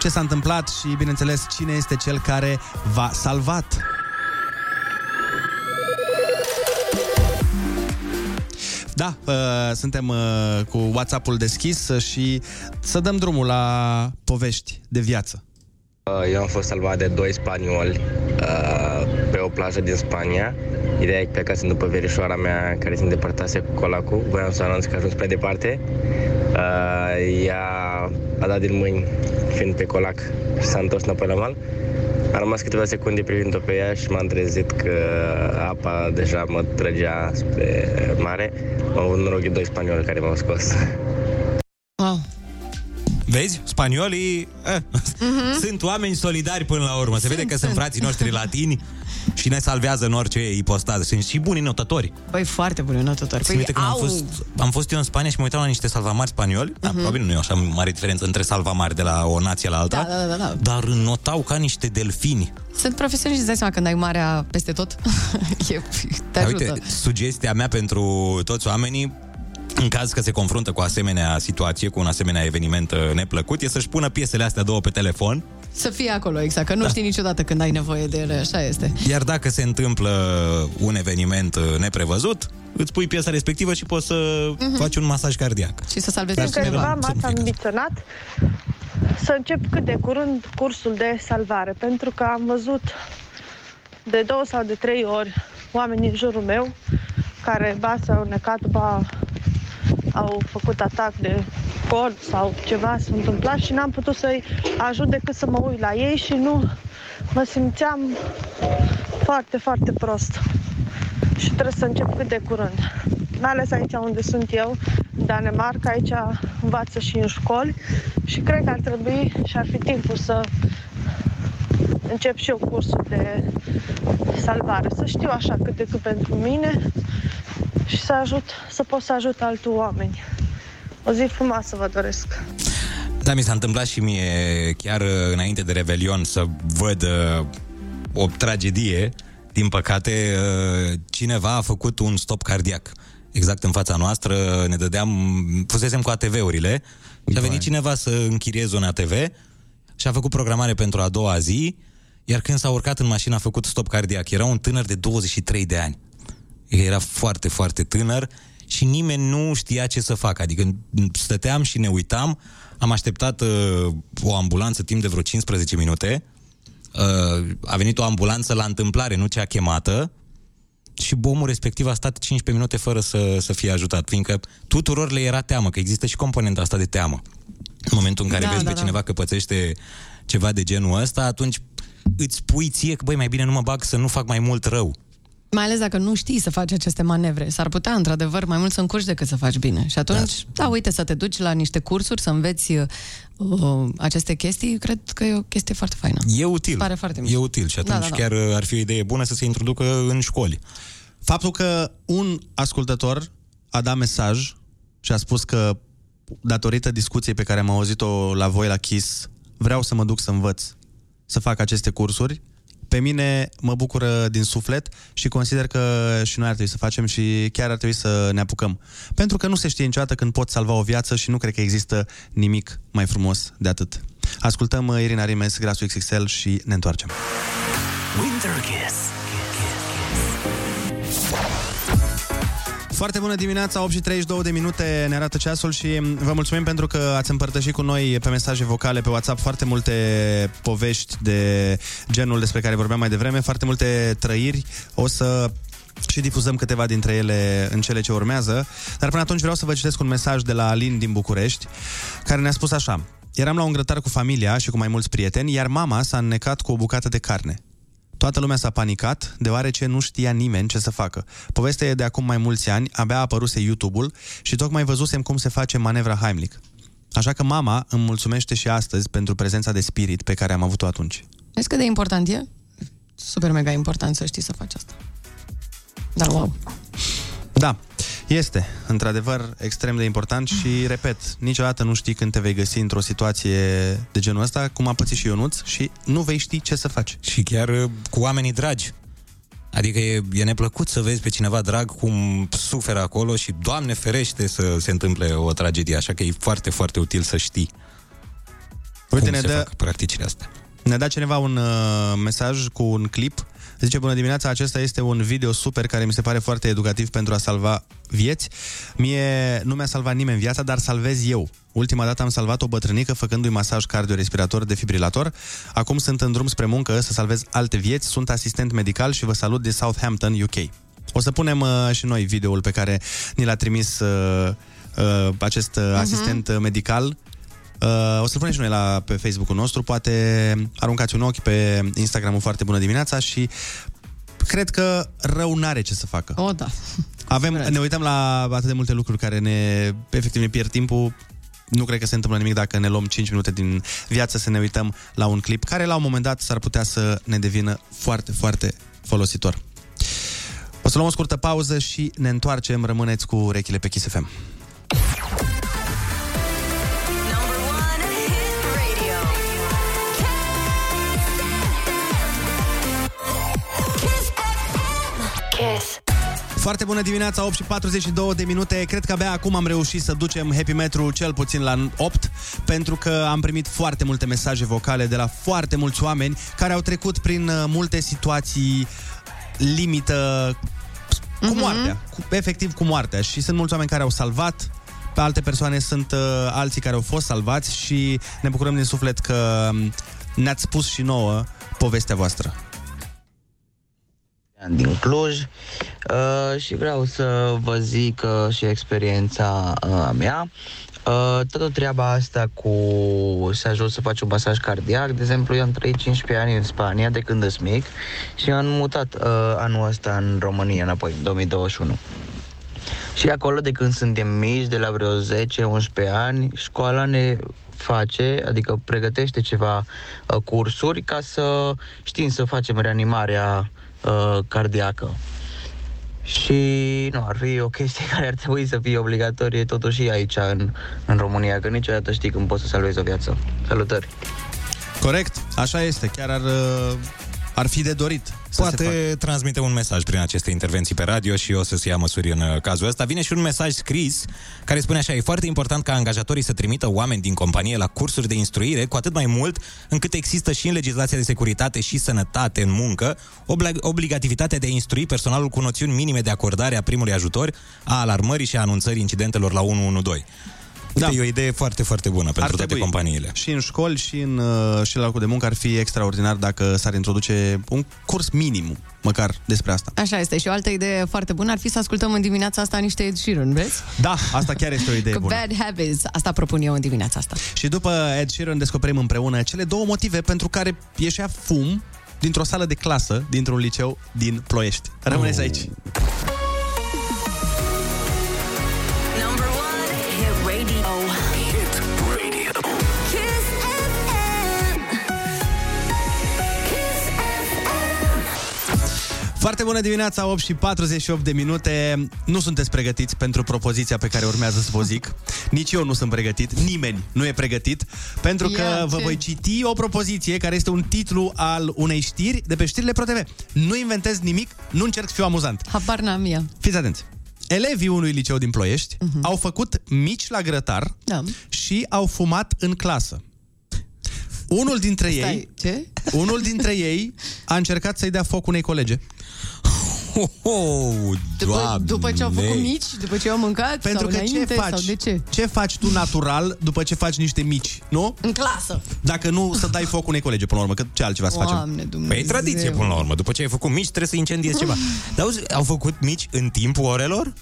ce s-a întâmplat și, bineînțeles, cine este cel care v-a salvat. Da, uh, suntem uh, cu WhatsApp-ul deschis uh, și să dăm drumul la povești de viață. Uh, Eu am fost salvat de doi spanioli uh, pe o plajă din Spania. Ideea e că plecasem după verișoara mea care se îndepărtase cu colacul. Voiam să anunț că a ajuns prea departe. Uh, ea a dat din mâini fiind pe colac și s-a întors înapoi la mal. Am rămas câteva secunde privind-o pe ea și m-am trezit că apa deja mă trăgea spre mare. Am avut noroc de doi spanioli care m-au scos. Wow. Vezi? Spaniolii eh, Mhm. sunt oameni solidari până la urmă. Se vede că sunt frații noștri latini și ne salvează în orice ipostază. Sunt și buni notători. Băi, foarte buni notători. Țin minte când am au- fost, am fost eu în Spania și mă uitam la niște salvamari spanioli. Uh-huh. Da, probabil nu e așa mare diferență între salvamari de la o nație la alta. Da, da, da, da. Dar notau ca niște delfini. Sunt profesioniști, îți dai seama când ai marea peste tot. e, te Dar ajută. uite, sugestia mea pentru toți oamenii în caz că se confruntă cu o asemenea situație, cu un asemenea eveniment uh, neplăcut, e să-și pună piesele astea două pe telefon Să fie acolo, exact, că nu da. știi niciodată când ai nevoie de ele, așa este. Iar dacă se întâmplă un eveniment uh, neprevăzut, îți pui piesa respectivă și poți să Mhm. faci un masaj cardiac. Și să salvezi Dar În cineva câțiva să nu m-ați ambiționat să încep cât de curând cursul de salvare, pentru că am văzut de două sau de trei ori oameni în jurul meu care ba s-au necat, ba au făcut atac de cord sau ceva s-a întâmplat și n-am putut să-i ajut decât să mă uit la ei și nu mă simțeam foarte, foarte prost. Și trebuie să încep cât de curând. Mai ales aici unde sunt eu, în Danemarca, aici învață și în școli și cred că ar trebui și ar fi timpul să încep și eu cursul de salvare, să știu așa cât de cât pentru mine și să ajut, să pot să ajut altul oameni. O zi frumoasă vă doresc! Da, mi s-a întâmplat și mie chiar uh, înainte de Revelion să văd uh, o tragedie. Din păcate, uh, cineva a făcut un stop cardiac. Exact în fața noastră, ne dădeam, fusesem cu ATV-urile și a venit cineva să închirieze un ATV și a făcut programare pentru a doua zi, iar când s-a urcat în mașină a făcut stop cardiac. Era un tânăr de 23 de ani. Era foarte, foarte tânăr și nimeni nu știa ce să facă. Adică stăteam și ne uitam, am așteptat uh, o ambulanță timp de vreo 15 minute, uh, a venit o ambulanță la întâmplare, nu cea chemată, și omul respectiv a stat 15 minute fără să, să fie ajutat, fiindcă tuturor le era teamă, că există și componenta asta de teamă. În momentul în care Da, vezi da, pe da. cineva că pățește ceva de genul ăsta, atunci îți spui ție că, băi, mai bine nu mă bag să nu fac mai mult rău. Mai ales dacă nu știi să faci aceste manevre. S-ar putea, într-adevăr, mai mult să încurci decât să faci bine. Și atunci, da, uite, să te duci la niște cursuri, să înveți uh, uh, aceste chestii, cred că e o chestie foarte faină. E util. Pare foarte E mișto. util și atunci Da, da, da. chiar uh, ar fi o idee bună să se introducă în școli. Faptul că un ascultător a dat mesaj și a spus că datorită discuției pe care am auzit-o la voi la Kiss, vreau să mă duc să învăț să fac aceste cursuri, pe mine mă bucură din suflet și consider că și noi ar trebui să facem și chiar ar trebui să ne apucăm. Pentru că nu se știe niciodată când poți salva o viață și nu cred că există nimic mai frumos de atât. Ascultăm uh, Irina Rimes, Grasul XXL și ne întoarcem. Winter Kiss. Foarte bună dimineața, 8 și 32 de minute ne arată ceasul și vă mulțumim pentru că ați împărtășit cu noi pe mesaje vocale pe WhatsApp foarte multe povești de genul despre care vorbeam mai devreme, foarte multe trăiri. O să și difuzăm câteva dintre ele în cele ce urmează. Dar până atunci vreau să vă citesc un mesaj de la Alin din București, care ne-a spus așa. Eram la un grătar cu familia și cu mai mulți prieteni, iar mama s-a înnecat cu o bucată de carne. Toată lumea s-a panicat, deoarece nu știa nimeni ce să facă. Povestea e de acum mai mulți ani, abia a apăruse YouTube-ul și tocmai văzusem cum se face manevra Heimlich. Așa că mama îmi mulțumește și astăzi pentru prezența de spirit pe care am avut-o atunci. Vezi cât de important e? Super mega important să știi să faci asta. Dar wow. Da, este, într-adevăr, extrem de important și, repet, niciodată nu știi când te vei găsi într-o situație de genul ăsta, cum a pățit și Ionuț, și nu vei ști ce să faci. Și chiar uh, cu oamenii dragi. Adică e, e neplăcut să vezi pe cineva drag cum suferă acolo și, Doamne ferește, să se întâmple o tragedie. Așa că e foarte, foarte util să știi Uite, cum ne se dă- fac practicile astea. Ne-a dat cineva un uh, mesaj cu un clip. Zice, bună dimineața, acesta este un video super care mi se pare foarte educativ pentru a salva vieți. Mie nu mi-a salvat nimeni viața, dar salvez eu. Ultima dată am salvat o bătrânică făcându-i masaj cardiorespirator defibrilator. Acum sunt în drum spre muncă să salvez alte vieți. Sunt asistent medical și vă salut de Southampton, UK. O să punem uh, și noi videoul pe care ni l-a trimis uh, uh, acest uh, asistent uh, medical Uh, o să-l punem și noi la, pe Facebook-ul nostru, poate aruncați un ochi pe Instagramul Foarte Bună Dimineața și cred că rău n-are ce să facă. O, da. Avem, ne uităm la atât de multe lucruri care ne, efectiv, ne pierd timpul. Nu cred că se întâmplă nimic dacă ne luăm 5 minute din viață să ne uităm la un clip care la un moment dat s-ar putea să ne devină foarte, foarte folositor. O să luăm o scurtă pauză și ne întoarcem. Rămâneți cu urechile pe Kiss FM. Kiss. Foarte bună dimineața, 8 și 42 de minute. Cred că abia acum am reușit să ducem Happy Metru cel puțin la 8, pentru că am primit foarte multe mesaje vocale de la foarte mulți oameni care au trecut prin uh, multe situații limită cu moartea, cu, efectiv cu moartea. Și sunt mulți oameni care au salvat, pe alte persoane sunt uh, alții care au fost salvați și ne bucurăm din suflet că um, ne-ați spus și nouă povestea voastră. Din Cluj uh, și vreau să vă zic uh, și experiența uh, mea. Uh, toată treaba asta cu să ajungi să faci un masaj cardiac, de exemplu, eu am trăit 15 ani în Spania de când sunt mic și am mutat uh, anul ăsta în România înapoi, în 2021. Și acolo de când suntem mici, de la vreo 10-11 ani, școala ne face, adică pregătește ceva uh, cursuri ca să știm să facem reanimarea uh, cardiacă. Și nu, ar fi o chestie care ar trebui să fie obligatorie totuși aici în, în România, că niciodată știi când poți să salvezi o viață. Salutări! Corect, așa este, chiar ar, uh, ar fi de dorit. să se Poate transmite un mesaj prin aceste intervenții pe radio și o să se ia măsuri în uh, cazul ăsta. Vine și un mesaj scris care spune așa, e foarte important ca angajatorii să trimită oameni din companie la cursuri de instruire, cu atât mai mult încât există și în legislația de securitate și sănătate în muncă obla- obligativitatea de a instrui personalul cu noțiuni minime de acordare a primului ajutor, a alarmării și a anunțării incidentelor la 112. Uite, da. e o idee foarte, foarte bună pentru toate trebui. companiile. Și în școli și în uh, și la locul de muncă ar fi extraordinar dacă s-ar introduce un curs minim, măcar despre asta. Așa este. Și o altă idee foarte bună ar fi să ascultăm în dimineața asta niște Ed Sheeran, vezi? Da, asta chiar este o idee Cu bună. Bad Habits. Asta propun eu în dimineața asta. Și după Ed Sheeran descoperim împreună cele două motive pentru care ieșea fum dintr-o sală de clasă, dintr-un liceu din Ploiești. Rămâneți Oh. aici. Foarte bună dimineața, 8 și 48 de minute. Nu sunteți pregătiți pentru propoziția pe care urmează să vă zic. Nici eu nu sunt pregătit, nimeni nu e pregătit, pentru că Ia, vă ce? voi citi o propoziție care este un titlu al unei știri de pe știrile ProTV. Nu inventez nimic, nu încerc să fiu amuzant. Habar n-am eu. Fiți atenți. Elevii unui liceu din Ploiești uh-huh. au făcut mici la grătar da. și au fumat în clasă. Unul dintre ei, ce? unul dintre ei a încercat să-i dea foc unei colege. Oh, După, după ce au făcut mici, după ce au mâncat Pentru sau că ce înainte, faci? sau de ce? Ce faci tu natural după ce faci niște mici, nu? În clasă. Dacă nu să dai foc unei colege până la urmă, că ce altceva să facem? Doamne Dumnezeu. Păi e tradiție până la urmă. După ce ai făcut mici, trebuie să incendiezi ceva. Dar auzi, au făcut mici în timpul orelor?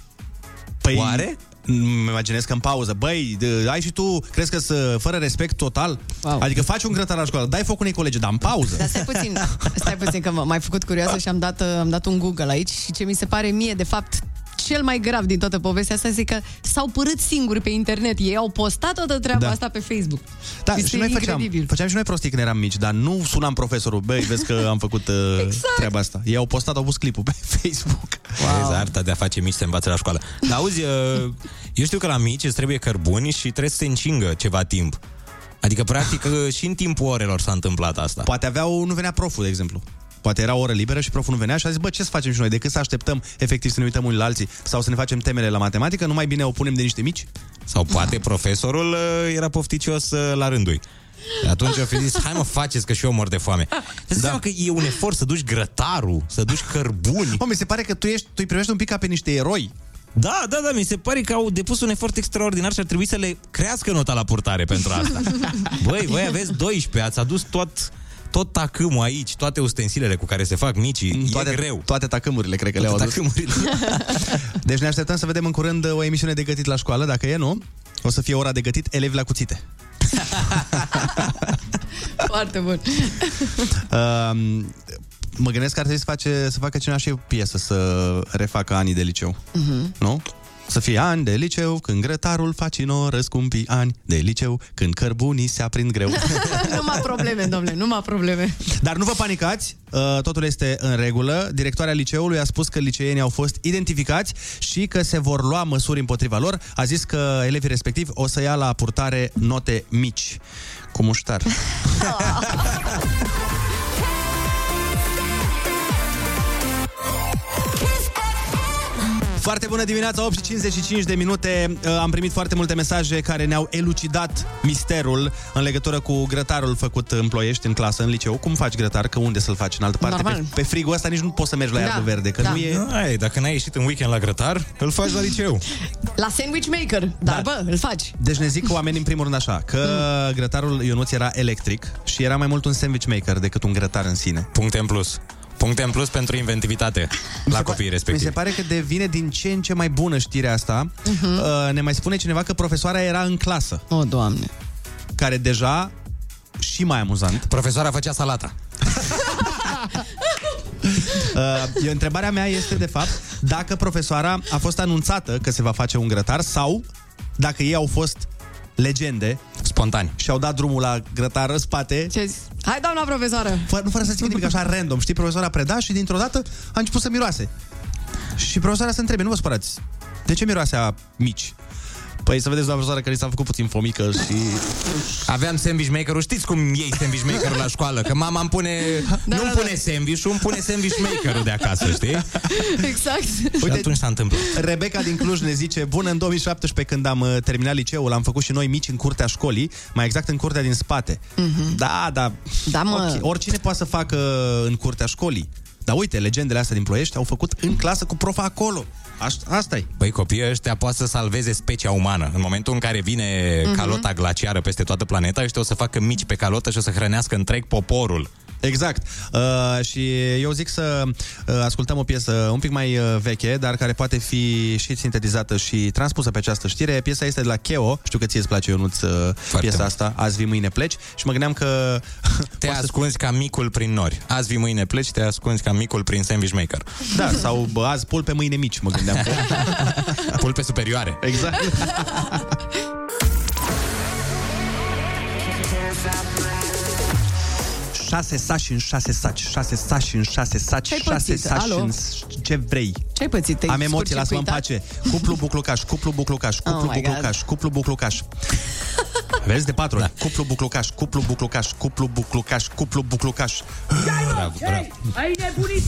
Păi, Oare? Îmi imaginez că în pauză, băi, de, ai și tu, crezi că să, fără respect total? Wow. Adică faci un grătar la școală, dai foc unei colege, dar în pauză. Dar stai puțin, stai puțin că m-ai făcut curioasă și am dat, am dat un Google aici și ce mi se pare mie, de fapt, cel mai grav din toată povestea asta este că s-au părât singuri pe internet. Ei au postat toată treaba Da. asta pe Facebook. Da, Este și noi făceam, incredibil. făceam și noi prostii când eram mici, dar nu sunam profesorul, băi, vezi că am făcut uh, exact. treaba asta. Ei au postat, au pus clipul pe Facebook. Wow. Vezi, arta de a face mici se învață la școală. Dar auzi, uh, eu știu că la mici îți trebuie cărbuni și trebuie să se încingă ceva timp. Adică, practic, uh, și în timpul orelor s-a întâmplat asta. Poate aveau, nu venea proful, de exemplu. Poate era o oră liberă și proful nu venea și a zis, bă, ce să facem și noi? Decât să așteptăm efectiv să ne uităm unii la alții sau să ne facem temele la matematică, nu mai bine o punem de niște mici? Sau poate profesorul uh, era pofticios uh, la rândul lui. Atunci au fi zis, hai mă, faceți că și eu mor de foame. Îți da. că e un efort să duci grătarul, să duci cărbuni. Mă, mi se pare că tu, ești, tu îi privești un pic ca pe niște eroi. Da, da, da, mi se pare că au depus un efort extraordinar și ar trebui să le crească nota la purtare pentru asta. Băi, voi aveți 12, ați adus tot, tot tacâmul aici, toate ustensilele cu care se fac micii, toate, e greu. Toate tacâmurile, cred că Toate le-au adus. tacâmurile. Deci ne așteptăm să vedem în curând o emisiune de gătit la școală, dacă e, nu? O să fie ora de gătit elevi la cuțite. Foarte bun. Uh, mă gândesc că ar trebui să, face, să facă cineva și o piesă să refacă anii de liceu. Mhm. Nu? Să fie ani de liceu, când grătarul facino răscumpii ani de liceu, când cărbunii se aprind greu. numai probleme, domnule, numai probleme. Dar nu vă panicați, uh, totul este în regulă. Directoarea liceului a spus că liceenii au fost identificați și că se vor lua măsuri împotriva lor. A zis că elevii respectivi o să ia la purtare note mici, cu muștar. Foarte bună dimineața, 8 și 55 de minute. Uh, Am primit foarte multe mesaje care ne-au elucidat misterul în legătură cu grătarul făcut în Ploiești, în clasă, în liceu. Cum faci grătar? Că unde să-l faci? În altă parte? Pe, Normal. pe frigul ăsta nici nu poți să mergi la Da, iarbă verde, că da. nu e... Ai, dacă n-ai ieșit în weekend la grătar, îl faci la liceu. La sandwich maker. Dar bă, îl faci. Deci ne zic oamenii în primul rând așa, că grătarul Ionuț era electric și era mai mult un sandwich maker decât un grătar în sine. Puncte în plus. Puncte în plus pentru inventivitate la copiii Mi respectivi. se pare că devine din ce în ce mai bună știrea asta. Uh, ne mai spune cineva că profesoara era în clasă. O, doamne. Care deja și mai amuzant. Profesoara făcea salata. Uh, eu, întrebarea mea este, de fapt, dacă profesoara a fost anunțată că se va face un grătar sau dacă ei au fost legende spontani și au dat drumul la grătar în spate. Ce zis? Hai, doamna profesoară! Fără, nu fără să zică nimic, așa random, știi? Profesoara preda și dintr-o dată a început să miroase. Și profesoara se întrebe, nu vă spărați, de ce miroase a mici? Păi să vedeți, doamna profesoară, că li s-a făcut puțin fomică și... Aveam sandwich maker-ul, știți cum iei sandwich maker-ul la școală? Că mama îmi pune, da, nu îmi pune sandwich-ul, îmi pune sandwich maker-ul de acasă, știi? Exact. Și atunci s-a întâmplat. Rebecca din Cluj ne zice Bună, în 2017 când am uh, terminat liceul Am făcut și noi mici în curtea școlii Mai exact în curtea din spate Mhm. Da, da, da mă. ok, Oricine poate să facă în curtea școlii Dar uite, legendele astea din Ploiești Au făcut în clasă cu profa acolo asta e. Păi copiii ăștia poate să salveze specia umană. În momentul în care vine Mhm. calota glaciară peste toată planeta, ăștia o să facă mici pe calotă și o să hrănească întreg poporul. Exact. Uh, și eu zic să uh, ascultăm o piesă un pic mai uh, veche, dar care poate fi și sintetizată și transpusă pe această știre. Piesa este de la Cheo. Știu că ție îți place, Ionuț, uh, piesa mult. asta. Azi vii, mâine pleci. Și mă gândeam că... Te ascunzi ca micul prin nori. Azi vii mâine pleci, te ascunzi ca micul prin sandwich maker. Da, sau bă, azi pulpe, mâine mici, mă gândeam. Că... Pulpe superioare. Exact. șase saci în șase saci, șase saci în șase saci, Ce-ai șase pățit? saci Alo? în... Ce vrei? Ce-ai pățit? Te-ai Am emoții, lasă-mă în pace. scurt-circuitat? Cuplu buclucaș, cuplu buclucaș, cuplu Oh my God. buclucaș, cuplu buclucaș. Vezi de patru ori. Cuplu buclucaș, cuplu buclucaș, cuplu buclucaș, cuplu buclucaș. Bravo, bravo. Ai nebunit?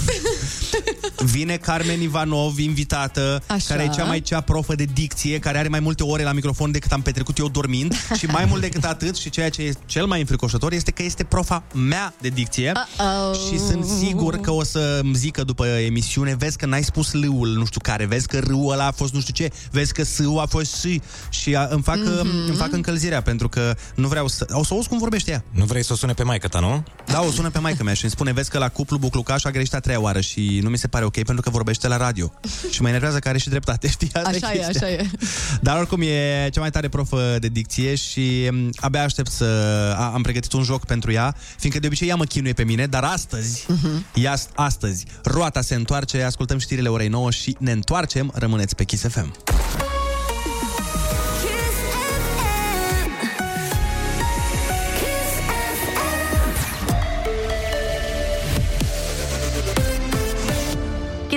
Vine Carmen Ivanov, invitată, Așa. care e cea mai cea profă de dicție, care are mai multe ore la microfon decât am petrecut eu dormind și mai mult decât atât și ceea ce e cel mai înfricoșător este că este profa mea de dicție Uh-oh. și sunt sigur că o să îmi zică după emisiune, vezi că n-ai spus lâul nu știu care, vezi că râul ăla a fost nu știu ce, vezi că sâul a fost și și a, îmi, fac, mm-hmm. îmi fac încălzirea pentru că nu vreau să... O să auzi cum vorbește ea. Nu vrei să o sune pe maică ta, nu? Da, o sună pe maică mea și îmi spune, vezi că la cuplu Buclucaș a greșit a treia oară și nu mi se pare ok pentru că vorbește la radio. și mă enervează că are și dreptate, știi? Asta Așa e, chestia. așa e. Dar oricum e cea mai tare profă de dicție și m, abia aștept să... A, am pregătit un joc pentru ea, fiindcă de obicei ea mă chinuie pe mine, dar astăzi, Mhm. ea, astăzi, roata se întoarce, ascultăm știrile orei 9 și ne întoarcem, rămâneți pe Kiss FM.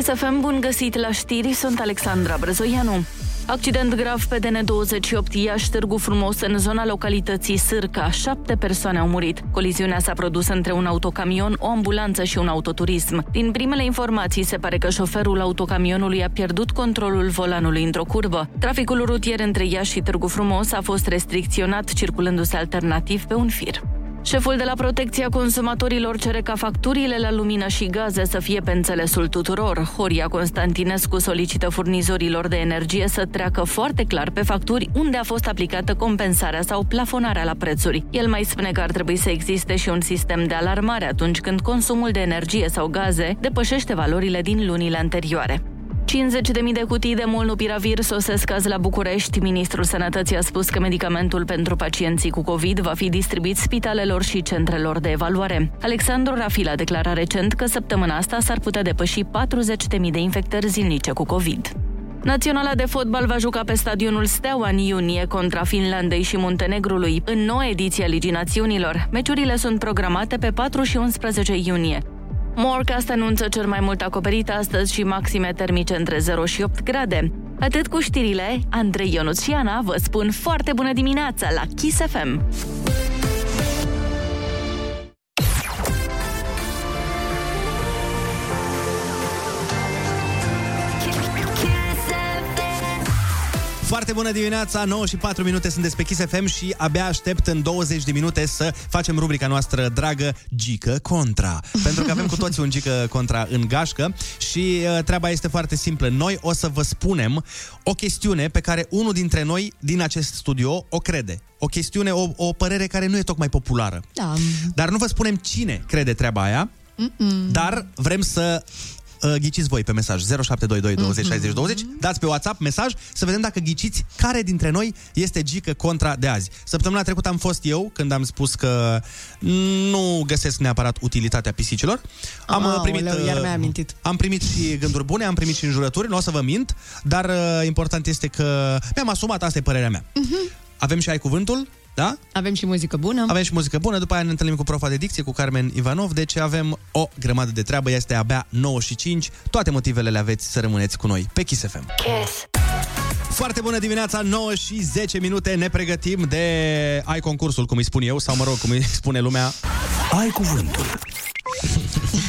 Kiss FM, bun găsit la știri, sunt Alexandra Brezoianu. Accident grav pe DN28 Iași Târgu Frumos în zona localității Sârca. Șapte persoane au murit. Coliziunea s-a produs între un autocamion, o ambulanță și un autoturism. Din primele informații se pare că șoferul autocamionului a pierdut controlul volanului într-o curbă. Traficul rutier între Iași și Târgu Frumos a fost restricționat circulându-se alternativ pe un fir. Șeful de la Protecția Consumatorilor cere ca facturile la lumină și gaze să fie pe înțelesul tuturor. Horia Constantinescu solicită furnizorilor de energie să treacă foarte clar pe facturi unde a fost aplicată compensarea sau plafonarea la prețuri. El mai spune că ar trebui să existe și un sistem de alarmare atunci când consumul de energie sau gaze depășește valorile din lunile anterioare. 50.000 de cutii de molnupiravir sosesc azi la București. Ministrul Sănătății a spus că medicamentul pentru pacienții cu COVID va fi distribuit spitalelor și centrelor de evaluare. Alexandru Rafil a declarat recent că săptămâna asta s-ar putea depăși 40.000 de infectări zilnice cu COVID. Naționala de fotbal va juca pe stadionul Steaua în iunie contra Finlandei și Muntenegrului în noua ediție a Ligii Națiunilor. Meciurile sunt programate pe 4 și 11 iunie. Morecast anunță cel mai mult acoperit astăzi și maxime termice între 0 și 8 grade. Atât cu știrile, Andrei Ionuț și Ana vă spun foarte bună dimineața la Kiss FM! Foarte bună dimineața, 9 și 4 minute sunt pe Kiss FM și abia aștept în 20 de minute să facem rubrica noastră dragă Gică Contra. Pentru că avem cu toții un Gică Contra în gașcă și uh, treaba este foarte simplă. Noi o să vă spunem o chestiune pe care unul dintre noi din acest studio o crede. O chestiune, o, o părere care nu e tocmai populară. Da. Dar nu vă spunem cine crede treaba aia, Mm-mm. dar vrem să uh, ghiciți voi pe mesaj 0722 20 60 20. Dați pe WhatsApp mesaj să vedem dacă ghiciți care dintre noi este gică contra de azi. Săptămâna trecută am fost eu când am spus că nu găsesc neapărat utilitatea pisicilor. Am uh, Aoleu, primit iar uh, mi-ai amintit. am primit și gânduri bune, am primit și înjurături, nu o să vă mint, dar uh, important este că mi-am asumat, asta e părerea mea. Avem și ai cuvântul, da? Avem și muzică bună. Avem și muzică bună, după aia ne întâlnim cu profa de dicție, cu Carmen Ivanov, deci avem o grămadă de treabă, este abia 9 și 5, toate motivele le aveți să rămâneți cu noi pe Kiss FM. Kiss. Foarte bună dimineața, 9 și 10 minute, ne pregătim de ai concursul, cum îi spun eu, sau mă rog, cum îi spune lumea. Ai cuvântul.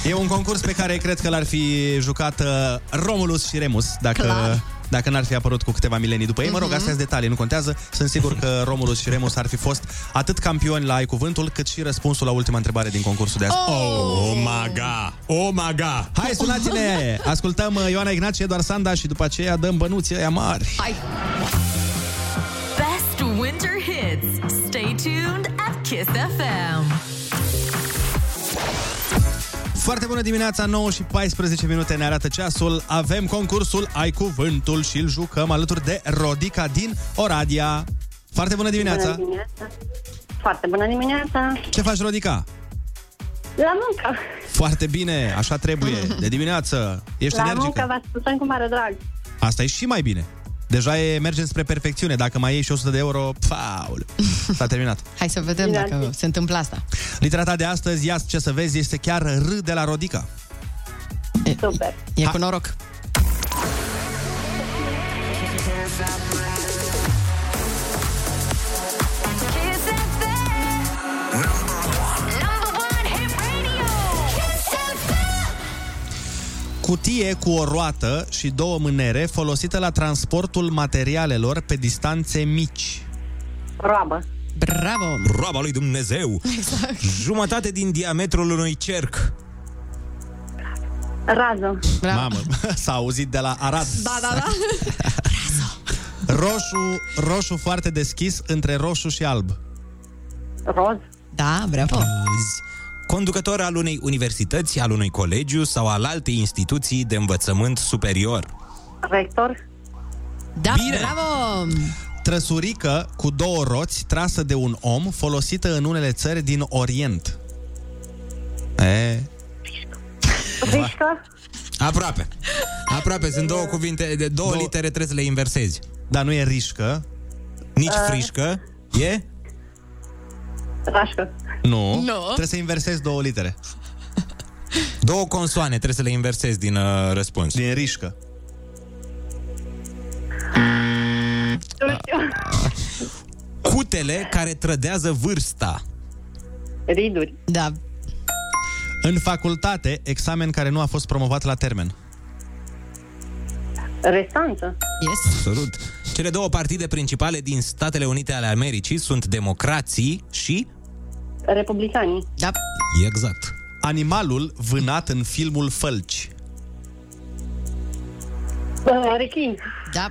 E un concurs pe care cred că l-ar fi jucat uh, Romulus și Remus, dacă... Clar. Dacă n-ar fi apărut cu câteva milenii după ei, mă rog, Mhm. astea sunt detalii, nu contează. Sunt sigur că Romulus și Remus ar fi fost atât campioni la Ai Cuvântul, cât și răspunsul la ultima întrebare din concursul de azi. Oh, my god! Oh my god! Hai, sunați-ne! Ascultăm uh, Ioana Ignație, Eduard Sanda și după aceea dăm bănuții aia mari. Hai! Best winter hits. Stay tuned at Kiss FM. Foarte bună dimineața, 9 și 14 minute ne arată ceasul. Avem concursul Ai Cuvântul și îl jucăm alături de Rodica din Oradea. Foarte bună dimineața! Bună dimineața! Foarte bună dimineața! Ce faci, Rodica? La muncă! Foarte bine, așa trebuie, de dimineață. Ești La energică. muncă vă ascultăm cu mare drag. Asta e și mai bine. Deja e, mergem spre perfecțiune. Dacă mai iei și 100 de euro, paul, s-a terminat. Hai să vedem Bine, dacă se întâmplă asta. Litera ta de astăzi, ia ce să vezi, este chiar R de la Rodica. Super! E cu noroc. Cutie cu o roată și două mânere folosită la transportul materialelor pe distanțe mici. Roabă! Bravo! Roaba lui Dumnezeu! Exact. Jumătate din diametrul unui cerc. Rază! Bravo. Mamă, s-a auzit de la Arad. Da, da, da. Roșu, roșu foarte deschis între roșu și alb. Roz! Da, bravo. Auzi. Conducător al unei universități, al unui colegiu sau al altei instituții de învățământ superior. Rector! Da, Bine. bravo! Trăsurică cu două roți trasă de un om folosită în unele țări din Orient. E, Rișcă! Aproape. Aproape. Sunt două cuvinte, de două, Două- litere trebuie să le inversezi. dar nu e rișcă. Nici frișcă. E? Rașcă! Nu. Nu. Trebuie să inversezi două litere. Două consoane trebuie să le inversezi din uh, răspuns. Din rișcă. Nu știu! Cutele care trădează vârsta. Riduri! Da. În facultate, examen care nu a fost promovat la termen. Restanță! Yes. Absolut. Cele două partide principale din Statele Unite ale Americii sunt democrații și... Republicanii! Da. Exact. Animalul vânat în filmul Fălci. Uh, Rechin! Da.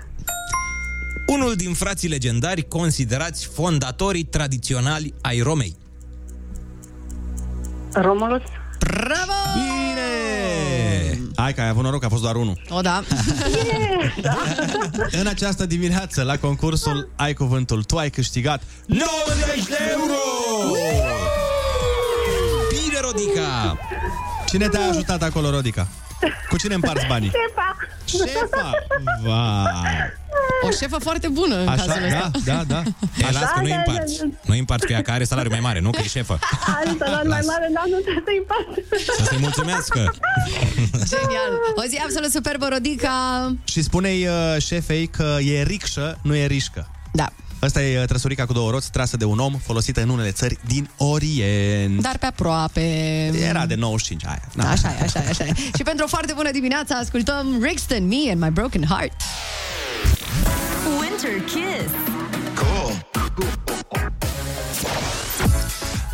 Unul din frații legendari considerați fondatorii tradiționali ai Romei. Romulus! Bravo! Bine! Hai că ai avut noroc, a fost doar unul. O, da. În această dimineață, la concursul Ai Cuvântul, tu ai câștigat 90 de euro! Bine, Rodica! Cine te-a ajutat acolo, Rodica? Cu cine împarți banii? Șefa! Șefa! Vai! O șefă foarte bună în Așa, cazul da, ăsta. da, da. E, las că nu da, împarți. da, da. Nu împarți cu ea, care are salariu mai mare, nu? Că e șefă. Are salariu mai Las. mare, dar nu trebuie să-i împart. Să se mulțumească. Genial. O zi absolut superbă, Rodica. Și spune-i uh, șefei că e ricșă, nu e rișcă. Da. Asta e uh, trăsurica cu două roți, trasă de un om, folosită în unele țări din Orient. Dar pe aproape. Era de 95 aia. Na. Așa e, așa e, așa e. Și pentru o foarte bună dimineață ascultăm Rixton, Me and My Broken Heart. Winter Winter Kiss.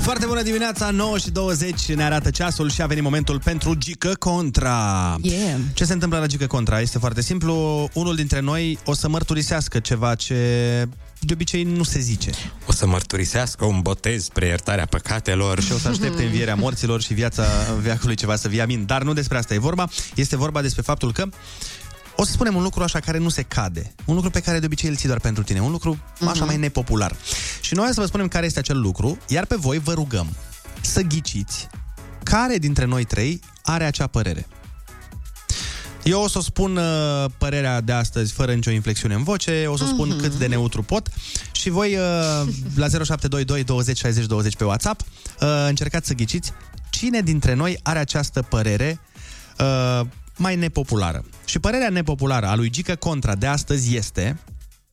Foarte bună dimineața, 9 și 20 ne arată ceasul și a venit momentul pentru Gică Contra. Yeah. Ce se întâmplă la Gică Contra? Este foarte simplu. Unul dintre noi o să mărturisească ceva ce de obicei nu se zice. O să mărturisească un botez spre iertarea păcatelor. Și o să aștepte învierea morților și viața veacului ceva să via min. Dar nu despre asta e vorba. Este vorba despre faptul că o să spunem un lucru așa care nu se cade. Un lucru pe care de obicei îl ții doar pentru tine. Un lucru așa mai nepopular. Și noi o să vă spunem care este acel lucru, iar pe voi vă rugăm să ghiciți care dintre noi trei are acea părere. Eu o să spun uh, părerea de astăzi fără nicio inflexiune în voce, o să spun Mhm. cât de neutru pot și voi uh, la 0722 20 60 20 pe WhatsApp uh, încercați să ghiciți cine dintre noi are această părere uh, mai nepopulară. Și părerea nepopulară a lui Gică Contra de astăzi este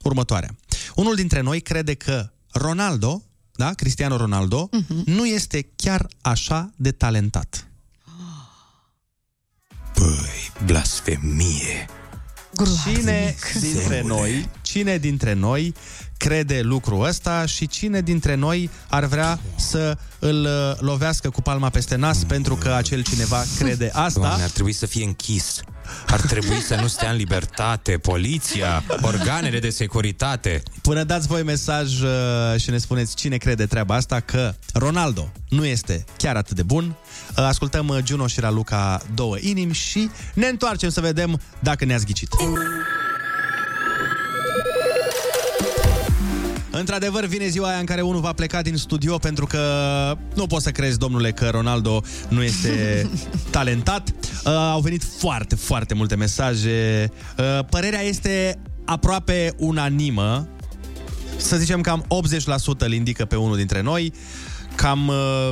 următoarea. Unul dintre noi crede că Ronaldo, da, Cristiano Ronaldo, uh-huh. nu este chiar așa de talentat. Blasfemie. Cine dintre noi, cine dintre noi crede lucrul ăsta și cine dintre noi ar vrea să îl uh, lovească cu palma peste nas pentru că acel cineva crede asta? Doamne, ar trebui să fie închis. Ar trebui să nu stea în libertate poliția, organele de securitate. Până dați voi mesaj uh, și ne spuneți cine crede treaba asta, că Ronaldo nu este chiar atât de bun. Uh, ascultăm uh, Juno și Raluca două inimi și ne întoarcem să vedem dacă ne-ați ghicit. Într-adevăr, vine ziua aia în care unul va pleca din studio pentru că nu poți să crezi, domnule, că Ronaldo nu este talentat. Uh, au venit foarte, foarte multe mesaje. Uh, părerea este aproape unanimă. Să zicem cam 80% îl indică pe unul dintre noi, cam uh,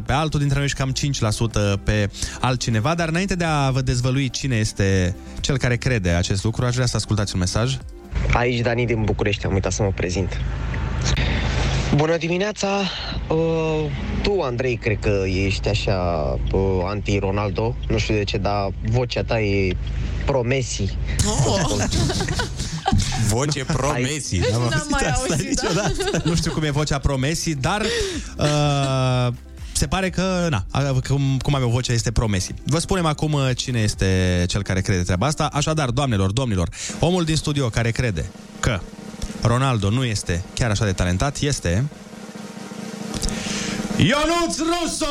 15% pe altul dintre noi și cam 5% pe altcineva. Dar înainte de a vă dezvălui cine este cel care crede acest lucru, aș vrea să ascultați un mesaj. Aici Dani din București, am uitat să mă prezint. Bună dimineața! Uh, tu, Andrei, cred că ești așa uh, anti-Ronaldo. Nu știu de ce, dar vocea ta e pro-Messi. Oh. Voce pro-Messi. N-am N-am mai asta auzit, niciodată. da. Nu știu cum e vocea pro-Messi, dar uh, se pare că, na, a- cum, cum avea vocea este pro-Messi. Vă spunem acum uh, cine este cel care crede treaba asta. Așadar, doamnelor, domnilor, omul din studio care crede că Ronaldo nu este chiar așa de talentat este... Ionuț Russo!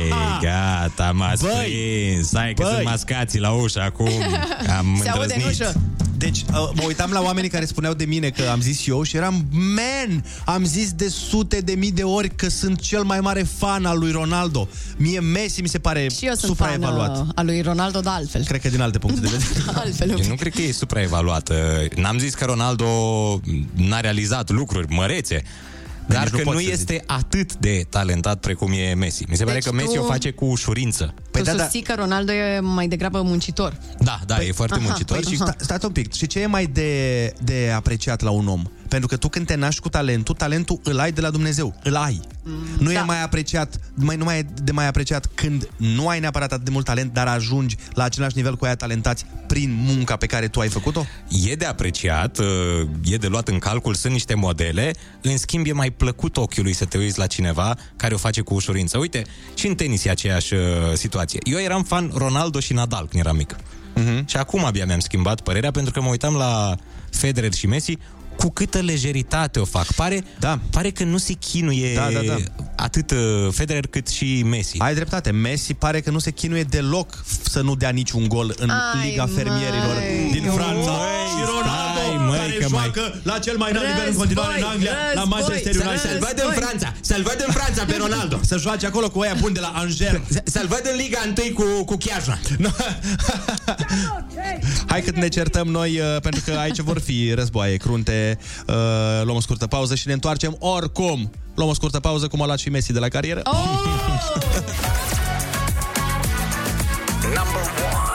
Ei, gata, m-ați Băi, prins. Hai că băi. sunt mascații la ușă acum. Am Se aude în îndrăznit. ușă. Deci, uh, mă uitam la oamenii care spuneau de mine că am zis eu și eram, man, am zis de sute de mii de ori că sunt cel mai mare fan al lui Ronaldo. Mie Messi mi se pare Și eu sunt fan supraevaluat. uh, al lui Ronaldo, dar altfel. Cred că din alte puncte de vedere. altfel. Eu nu cred că e supraevaluată. N-am zis că Ronaldo n-a realizat lucruri mărețe. Dar nici nu că pot nu să este atât de talentat precum e Messi. Mi se pare Deci că Messi tu- o face cu ușurință. Păi tu da, susții că Ronaldo e mai degrabă muncitor. Da, da, e foarte aha, muncitor. Păi, și și sta, stați un pic. Și ce e mai de, de apreciat la un om? Pentru că tu când te naști cu talentul, talentul îl ai de la Dumnezeu. Îl ai. Mm, nu da. e mai apreciat, mai, nu mai e de mai apreciat când nu ai neapărat atât de mult talent, dar ajungi la același nivel cu aia talentați prin munca pe care tu ai făcut-o? E de apreciat, uh, e de luat în calcul, sunt niște modele, în schimb e mai plăcut ochiului să te uiți la cineva care o face cu ușurință. Uite, și în tenis e aceeași uh, situație. Eu eram fan Ronaldo și Nadal când eram mic. Uh-huh. Și acum abia mi-am schimbat părerea pentru că mă uitam la Federer și Messi cu câtă lejeritate o fac. Pare, da. pare că nu se chinuie Da, da, da. atât uh, Federer cât și Messi. Ai dreptate. Messi pare că nu se chinuie deloc să nu dea niciun gol în Ai, Liga măi. Fermierilor din Franța. Măi, și Ronaldo, stai, măi, care că mai- joacă la cel mai înalt nivel în Război, continuare în Anglia, la război, Manchester United. să-l văd în Franța, să-l văd în Franța pe Ronaldo. Să joace acolo cu aia buni de la Angers. Să-l văd în Liga 1 cu, cu Chiajna. Hai cât ne certăm noi, uh, pentru că aici vor fi războaie crunte. Uh, luăm o scurtă pauză și ne întoarcem oricum. Luăm o scurtă pauză, cum a luat și Messi de la carieră. Oh! Number one.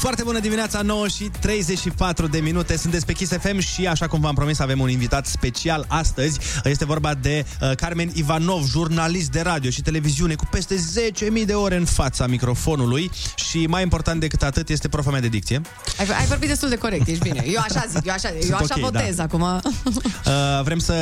Foarte Foarte bună dimineața, 9 și 34 de minute. Sunteți pe Kiss FM și, așa cum v-am promis, avem un invitat special astăzi. Este vorba de uh, Carmen Ivanov, jurnalist de radio și televiziune cu peste 10.000 de ore în fața microfonului și, mai important decât atât, este profa mea de dicție. Ai, ai vorbit destul de corect, ești bine. Eu așa zic, eu așa, eu Sunt așa ok, votez da. acum. Uh, vrem să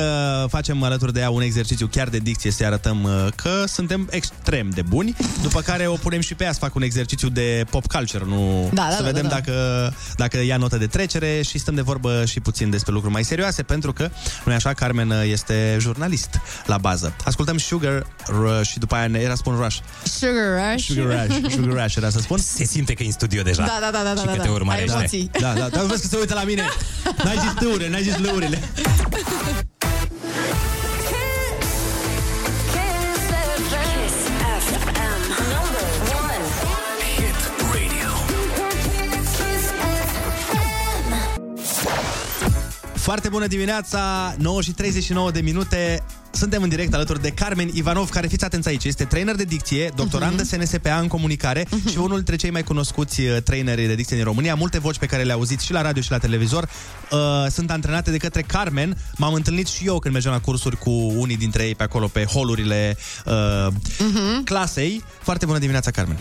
facem alături de ea un exercițiu chiar de dicție, să arătăm uh, că suntem extrem de buni, după care o punem și pe ea să facă un exercițiu de pop culture, nu? Da, da, să da, vedem da, da. dacă, dacă ia notă de trecere și stăm de vorbă și puțin despre lucruri mai serioase, pentru că, nu așa, Carmen uh, este jurnalist la bază. Ascultăm Sugar Rush și după aia ne era spun Rush. Sugar Rush. Sugar Rush, Sugar Rush era să spun. Se simte că e în studio deja. Da, da, da, da, și da, că da. te urmărește. Ai emoții. Da, da, dar vezi că se uită la mine. N-ai zis lăurile, n-ai zis lăurile. Foarte bună dimineața, 9 și 39 de minute. Suntem în direct alături de Carmen Ivanov, care fiți atenți aici, este trainer de dicție, doctorand de SNSPA în comunicare și unul dintre cei mai cunoscuți uh, traineri de dicție din România. Multe voci pe care le auziți și la radio și la televizor uh, sunt antrenate de către Carmen. M-am întâlnit și eu când mergeam la cursuri cu unii dintre ei pe acolo, pe holurile uh, clasei. Foarte bună dimineața, Carmen.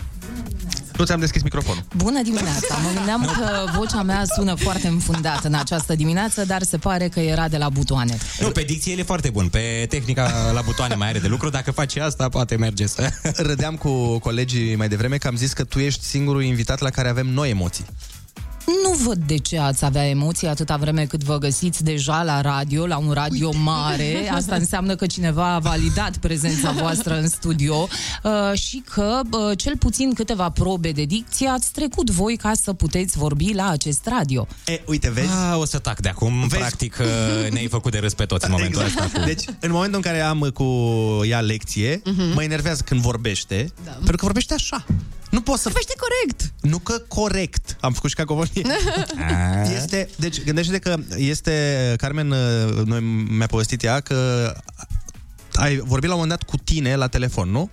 Nu ți-am deschis microfonul. Bună dimineața! Mă gândeam că vocea mea sună foarte înfundată în această dimineață, dar se pare că era de la butoane. Nu, pe dicție el e foarte bun. Pe tehnica la butoane mai are de lucru. Dacă faci asta, poate merge să... Râdeam cu colegii mai devreme că am zis că tu ești singurul invitat la care avem noi emoții. Nu văd de ce ați avea emoții atâta vreme cât vă găsiți deja la radio, la un radio mare. Asta înseamnă că cineva a validat prezența voastră în studio uh, și că uh, cel puțin câteva probe de dicție ați trecut voi ca să puteți vorbi la acest radio. E, uite, vezi? A, o să tac de acum. Vezi? Practic, uh, ne-ai făcut de râs pe toți în momentul Exact. ăsta. Cu... Deci, în momentul în care am cu ea lecție, Mhm. mă enervează când vorbește, da. pentru că vorbește așa. Nu pot să... Vorbește corect. Nu că corect. Am făcut și cacofonie. este, deci, gândește-te că este, Carmen, uh, noi mi-a povestit ea că ai vorbit la un moment dat cu tine la telefon, nu?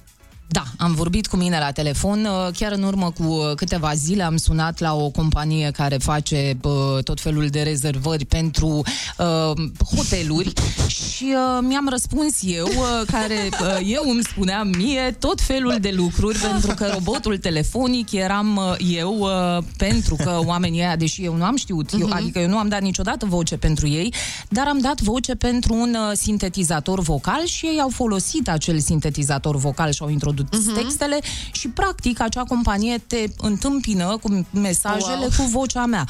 Da, am vorbit cu mine la telefon. uh, Chiar în urmă cu uh, câteva zile am sunat la o companie care face uh, tot felul de rezervări pentru uh, hoteluri și uh, mi-am răspuns eu, uh, care uh, eu îmi spuneam mie tot felul de lucruri, pentru că robotul telefonic eram uh, eu, uh, pentru că oamenii ăia, deși eu nu am știut, eu, adică eu nu am dat niciodată voce pentru ei, dar am dat voce pentru un uh, sintetizator vocal și ei au folosit acel sintetizator vocal și au introdus textele și practic acea companie te întâmpină cu mesajele Wow. cu vocea mea.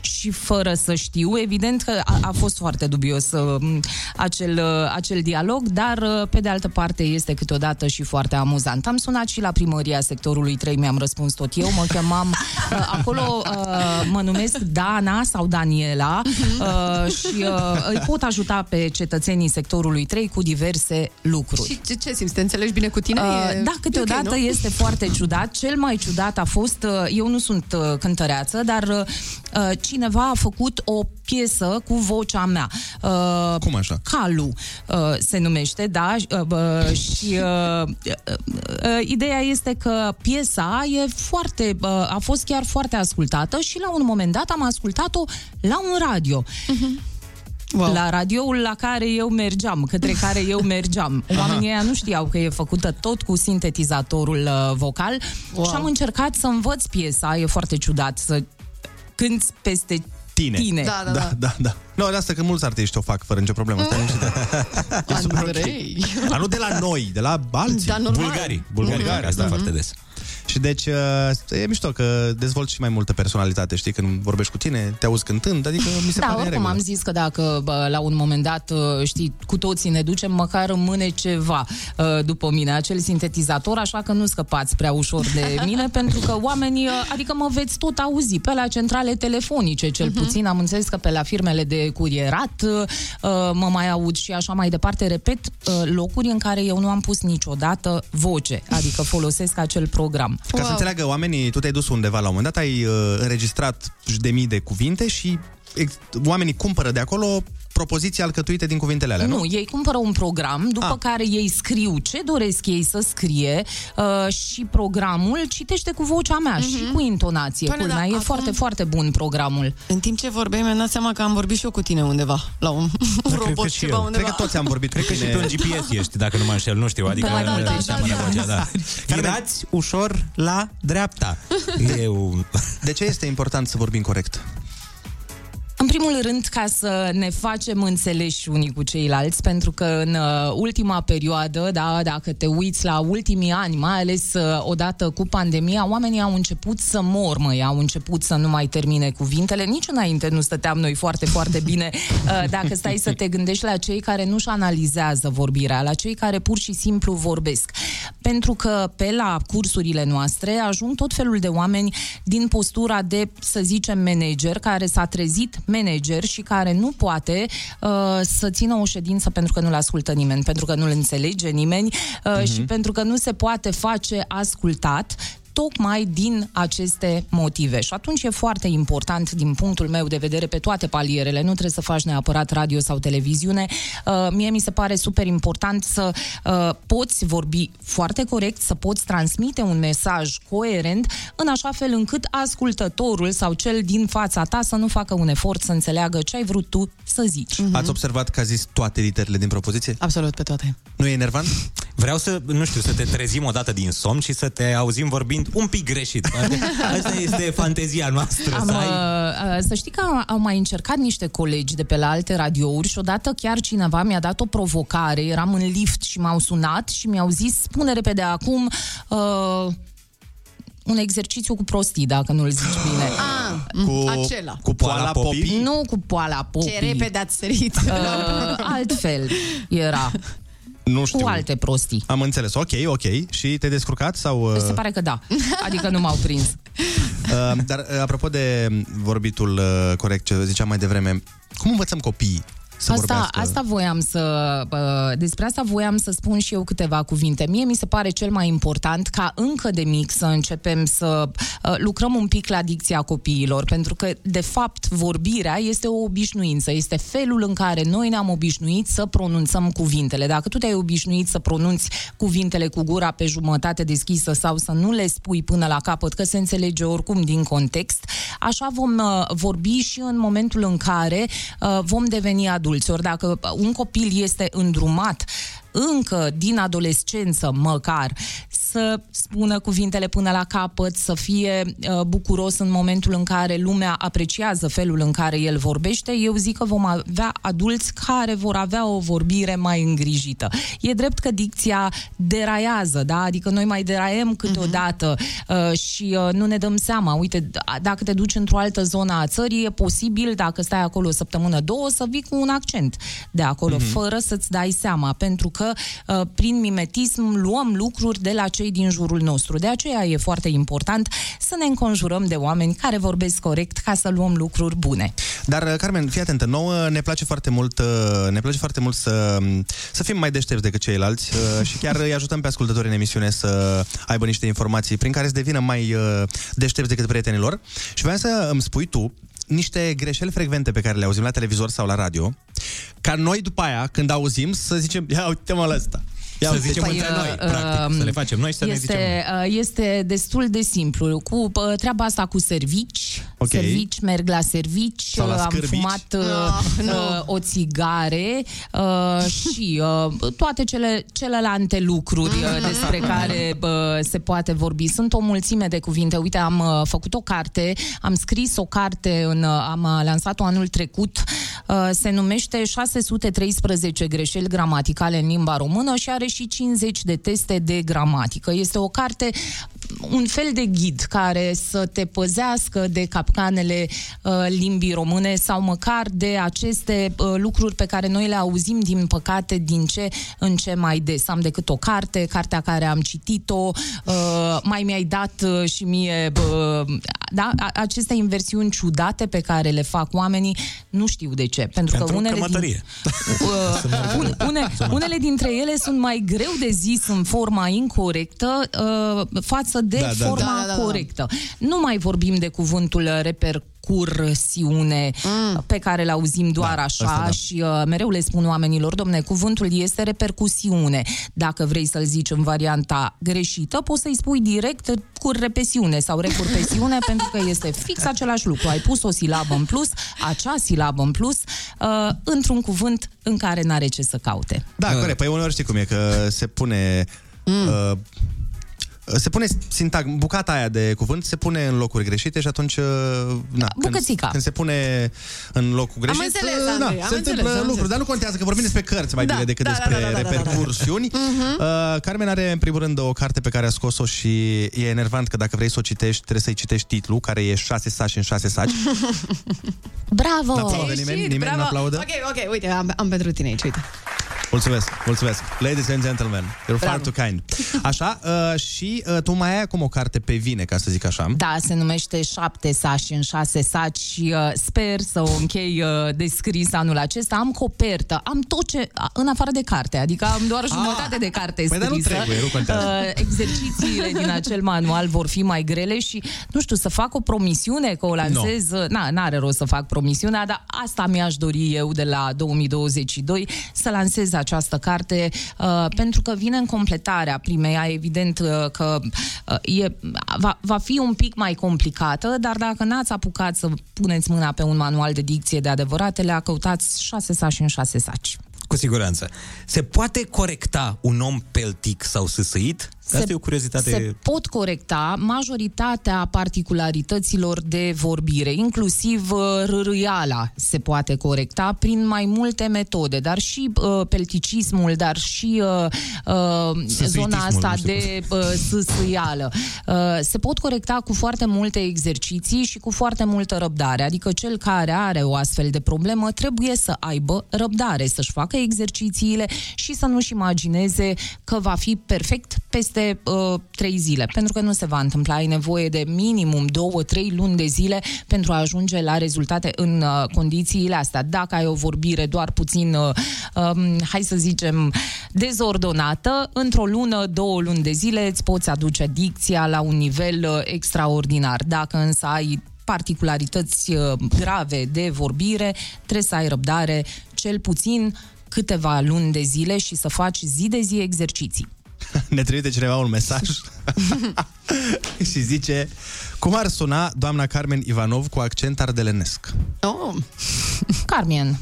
Și fără să știu, evident că a, a fost foarte dubios uh, acel, uh, acel dialog, dar uh, pe de altă parte este câteodată și foarte amuzant. Am sunat și la primăria sectorului 3, mi-am răspuns tot eu, mă chemam uh, acolo, uh, mă numesc Dana sau Daniela uh, și uh, îi pot ajuta pe cetățenii sectorului 3 cu diverse lucruri. Și ce, ce simți? Te înțelegi bine cu tine? Uh, E- da, câteodată e ok, nu? este foarte ciudat. Cel mai ciudat a fost, uh, eu nu sunt uh, cântăreață, dar uh, uh, cineva a făcut o piesă cu vocea mea. Uh, Cum așa? Calu uh, se numește, da, uh, uh, și uh, uh, uh, ideea este că piesa e foarte, uh, a fost chiar foarte ascultată și la un moment dat am ascultat-o la un radio. Wow. La radioul la care eu mergeam, către care eu mergeam. Oamenii ăia nu știau că e făcută tot cu sintetizatorul uh, vocal Wow. și am încercat să învăț piesa, e foarte ciudat să cânti peste Tine. tine. Da, da, da. da. da, da. Nu, de asta că mulți artiști o fac fără nicio problemă. Stai liniștită. E super ok. Andrei. Dar nu de la noi, de la alții. Da, normal. Bulgarii. Bulgarii fac asta da. foarte des. Și deci uh, e mișto că dezvolți și mai multă personalitate, știi, când vorbești cu tine, te auzi cântând, adică mi se Da, pare în oricum regulă. am zis că dacă bă, la un moment dat, uh, știi, cu toții ne ducem, măcar rămâne ceva uh, după mine, acel sintetizator, așa că nu scăpați prea ușor de mine, pentru că oamenii, uh, adică mă veți tot auzi pe la centrale telefonice, cel puțin, am înțeles că pe la firmele de curierat uh, mă mai aud și așa mai departe, repet, uh, locuri în care eu nu am pus niciodată voce, adică folosesc acel program. Ca să înțeleagă oamenii, tu te-ai dus undeva la un moment dat, ai uh, înregistrat de mii de cuvinte și ex- oamenii cumpără de acolo propoziții alcătuite din cuvintele alea, nu? Nu, ei cumpără un program, după Ah. care ei scriu ce doresc ei să scrie uh, și programul citește cu vocea mea și cu intonație. Doamne, Culmea, dar e acum- foarte, foarte bun programul. În timp ce vorbeai, mi-am dat seama că am vorbit și eu cu tine undeva, la un robot și ceva eu. undeva. Cred că toți am vorbit Cred cu că și tine. tu în GPS ești, dacă nu mă înșel, nu știu, adică Da, da, nu da, te da, seamănă da. vocea, da. Virați ușor la dreapta. E un... De ce este important să vorbim corect? În primul rând, ca să ne facem înțeleși unii cu ceilalți, pentru că în uh, ultima perioadă, da, dacă te uiți la ultimii ani, mai ales uh, odată cu pandemia, oamenii au început să mormă, au început să nu mai termine cuvintele. Nici înainte nu stăteam noi foarte, foarte bine. Uh, dacă stai să te gândești la cei care nu-și analizează vorbirea, la cei care pur și simplu vorbesc. Pentru că pe la cursurile noastre ajung tot felul de oameni din postura de, să zicem, manager, care s-a trezit manager și care nu poate uh, să țină o ședință pentru că nu-l ascultă nimeni, pentru că nu-l înțelege nimeni uh, și pentru că nu se poate face ascultat tocmai din aceste motive. Și atunci e foarte important, din punctul meu de vedere, pe toate palierele, nu trebuie să faci neapărat radio sau televiziune. Uh, mie mi se pare super important să uh, poți vorbi foarte corect, să poți transmite un mesaj coerent, în așa fel încât ascultătorul sau cel din fața ta să nu facă un efort să înțeleagă ce ai vrut tu să zici. Ați observat că a zis toate literele din propoziție? Absolut pe toate. Nu e enervant? Vreau să, nu știu, să te trezim odată din somn și să te auzim vorbind un pic greșit. Asta este fantezia noastră. Am, să ai... uh, uh, să știi că au, au mai încercat niște colegi de pe la alte radiouri și odată chiar cineva mi-a dat o provocare, eram în lift și m-au sunat și mi-au zis, spune repede acum uh, un exercițiu cu prostii, dacă nu-l zici bine. Ah, Cu, acela. cu poala popii? Nu cu poala popii. Ce repede ați sărit. Uh, altfel era. Nu știu. Cu alte prostii. Am înțeles. Ok, ok. Și te-ai descurcat sau... Uh, Se pare că da. Adică nu m-au prins. uh, dar uh, apropo de vorbitul uh, corect ce ziceam mai devreme, cum învățăm copiii să asta, vorbească? asta voiam să... uh, Despre asta voiam să spun și eu câteva cuvinte. Mie mi se pare cel mai important ca încă de mic să începem să uh, lucrăm un pic la dicția copiilor, pentru că, de fapt, vorbirea este o obișnuință, este felul în care noi ne-am obișnuit să pronunțăm cuvintele. Dacă tu te-ai obișnuit să pronunți cuvintele cu gura pe jumătate deschisă sau să nu le spui până la capăt, că se înțelege oricum din context, așa vom uh, vorbi și în momentul în care uh, vom deveni adulți. Ori dacă un copil este îndrumat încă din adolescență măcar să spună cuvintele până la capăt, să fie uh, bucuros în momentul în care lumea apreciază felul în care el vorbește, eu zic că vom avea adulți care vor avea o vorbire mai îngrijită. E drept că dicția deraiază, da? Adică noi mai deraiem câteodată uh, și uh, nu ne dăm seama. Uite, d- dacă te duci într-o altă zonă a țării, e posibil, dacă stai acolo o săptămână, două, să vii cu un accent de acolo, Mhm. fără să-ți dai seama, pentru că uh, prin mimetism luăm lucruri de la cei din jurul nostru. De aceea e foarte important să ne înconjurăm de oameni care vorbesc corect ca să luăm lucruri bune. Dar, uh, Carmen, fii atentă, nouă ne place foarte mult, uh, ne place foarte mult să, să fim mai deștepți decât ceilalți uh, și chiar îi ajutăm pe ascultătorii în emisiune să aibă niște informații prin care să devină mai uh, deștepți decât prietenilor. Și vreau să îmi spui tu niște greșeli frecvente pe care le auzim la televizor sau la radio, ca noi după aia, când auzim, să zicem, ia uite-mă la ăsta. Ia Să uite. zicem între noi, practic, să le facem noi și să ne zicem este, uh, Este destul de simplu. Cu uh, treaba asta cu servici, Ok. servici, merg la servici, Sau la uh, am scârbici. fumat uh, No, no. uh, o țigare uh, și uh, toate cele, celelalte lucruri uh, despre care uh, se poate vorbi. Sunt o mulțime de cuvinte. Uite, am uh, făcut o carte, am scris o carte, în, uh, am uh, lansat-o anul trecut, uh, se numește 613 greșeli gramaticale în limba română și are și 50 de teste de gramatică. Este o carte, un fel de ghid care să te păzească de capcanele uh, limbii române sau măcar de aceste uh, lucruri pe care noi le auzim, din păcate, din ce în ce mai des. Am decât o carte, cartea care am citit-o, uh, mai mi-ai dat uh, și mie uh, da, a- aceste inversiuni ciudate pe care le fac oamenii, nu știu de ce. Pentru, Pentru că unele cremătărie. Din, uh, un, une, unele dintre ele sunt mai greu de zis în forma incorrectă uh, față de Da, da, da. forma Da, da, da. corectă. Nu mai vorbim de cuvântul repercursiune mm. pe care îl auzim doar da, așa ăsta da. și uh, mereu le spun oamenilor, domne, cuvântul este repercusiune. Dacă vrei să-l zici în varianta greșită, poți să-i spui direct currepesiune sau recurpesiune pentru că este fix același lucru. Ai pus o silabă în plus, acea silabă în plus, uh, într-un cuvânt în care n-are ce să caute. Da, corect. Păi uneori știi cum e, că se pune... Mm. Uh, se pune sintag, bucata aia de cuvânt se pune în locuri greșite și atunci uh, na, când, Bucățica. când se pune în locul greșit înțeles, uh, Andrei, na, am se înțeles, întâmplă am lucruri, înțeles. dar nu contează că vorbim despre cărți mai Da, bine decât da, da, despre da, da, da, da, da. repercursiuni. Mhm. Uh, Carmen are în primul rând o carte pe care a scos-o și e enervant că dacă vrei să o citești trebuie să-i citești titlul, care e șase saci în șase saci. Bravo! N-aplaudă nimeni? Nimeni Bravo. nu aplaudă? Ok, ok, uite, am, am pentru tine aici, uite. Mulțumesc, mulțumesc. Ladies and gentlemen, you're far Bravo. too kind. Așa, uh, și uh, tu mai ai acum o carte pe vine, ca să zic așa. Da, se numește Șapte saci în șase saci și uh, sper să o închei uh, descris anul acesta. Am copertă, am tot ce, a- în afară de carte, adică am doar jumătate de carte Păi, dar nu scrisă. trebuie, nu contează. Uh, exercițiile din acel manual vor fi mai grele și, nu știu, să fac o promisiune că o lansez. No. Na, n-are rost să fac promisiunea, dar asta mi-aș dori eu de la 2022, să lansez această carte, uh, pentru că vine în completarea primeia. Evident uh, că uh, e, va, va fi un pic mai complicată, dar dacă n-ați apucat să puneți mâna pe un manual de dicție de adevăratele, căutați șase saci în șase saci. Cu siguranță. Se poate corecta un om peltic sau sâsâit? Asta e o curiozitate. se pot corecta majoritatea particularităților de vorbire, inclusiv uh, rârâiala se poate corecta prin mai multe metode, dar și uh, pelticismul, dar și uh, uh, zona asta nu știu de uh, sâsâială. Uh, se pot corecta cu foarte multe exerciții și cu foarte multă răbdare, adică cel care are o astfel de problemă trebuie să aibă răbdare, să-și facă exercițiile și să nu-și imagineze că va fi perfect peste uh, trei zile, pentru că nu se va întâmpla. Ai nevoie de minimum două, trei luni de zile pentru a ajunge la rezultate în uh, condițiile astea. Dacă ai o vorbire doar puțin, uh, um, hai să zicem, dezordonată, într-o lună, două luni de zile îți poți aduce dicția la un nivel uh, extraordinar. Dacă însă ai particularități uh, grave de vorbire, trebuie să ai răbdare cel puțin câteva luni de zile și să faci zi de zi exerciții. Ne trimite cineva un mesaj și zice cum ar suna doamna Carmen Ivanov cu accent ardelenesc? Oh. Carmen.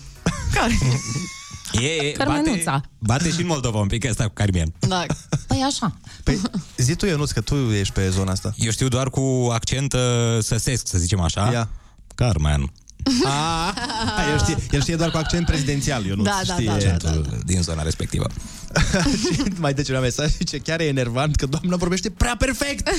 E, e, bate, Carmenuța. bate și în Moldova un pic asta cu Carmen. Da. Păi așa. Păi, zi tu, Ionuț, că tu ești pe zona asta. Eu știu doar cu accent uh, săsesc, să zicem așa. Ia. Carmen. A, el, știe, el știe doar cu accent prezidențial, Ionuț. Da, da, știe. da, da, Accentul din zona respectivă. Și mai dă un mesaj și zice, chiar e enervant că doamna vorbește prea perfect.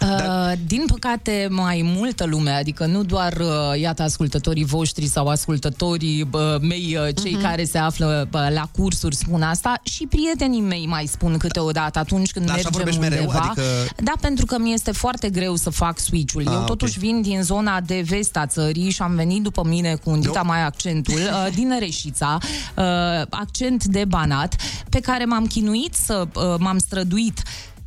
Uh, din păcate, mai multă lume, adică nu doar, uh, iată, ascultătorii voștri sau ascultătorii uh, mei, uh, cei Mhm. care se află uh, la cursuri, spun asta, și prietenii mei mai spun câteodată atunci când Da, așa mergem vorbești mereu? undeva. Adică- Da, pentru că mi este foarte greu să fac switch-ul. Ah, Eu ok. totuși vin din zona de vest a țării și am venit după mine cu un dita mai accentul uh, din Reșița, uh, accent de Banat, pe care m-am chinuit să uh, m-am străduit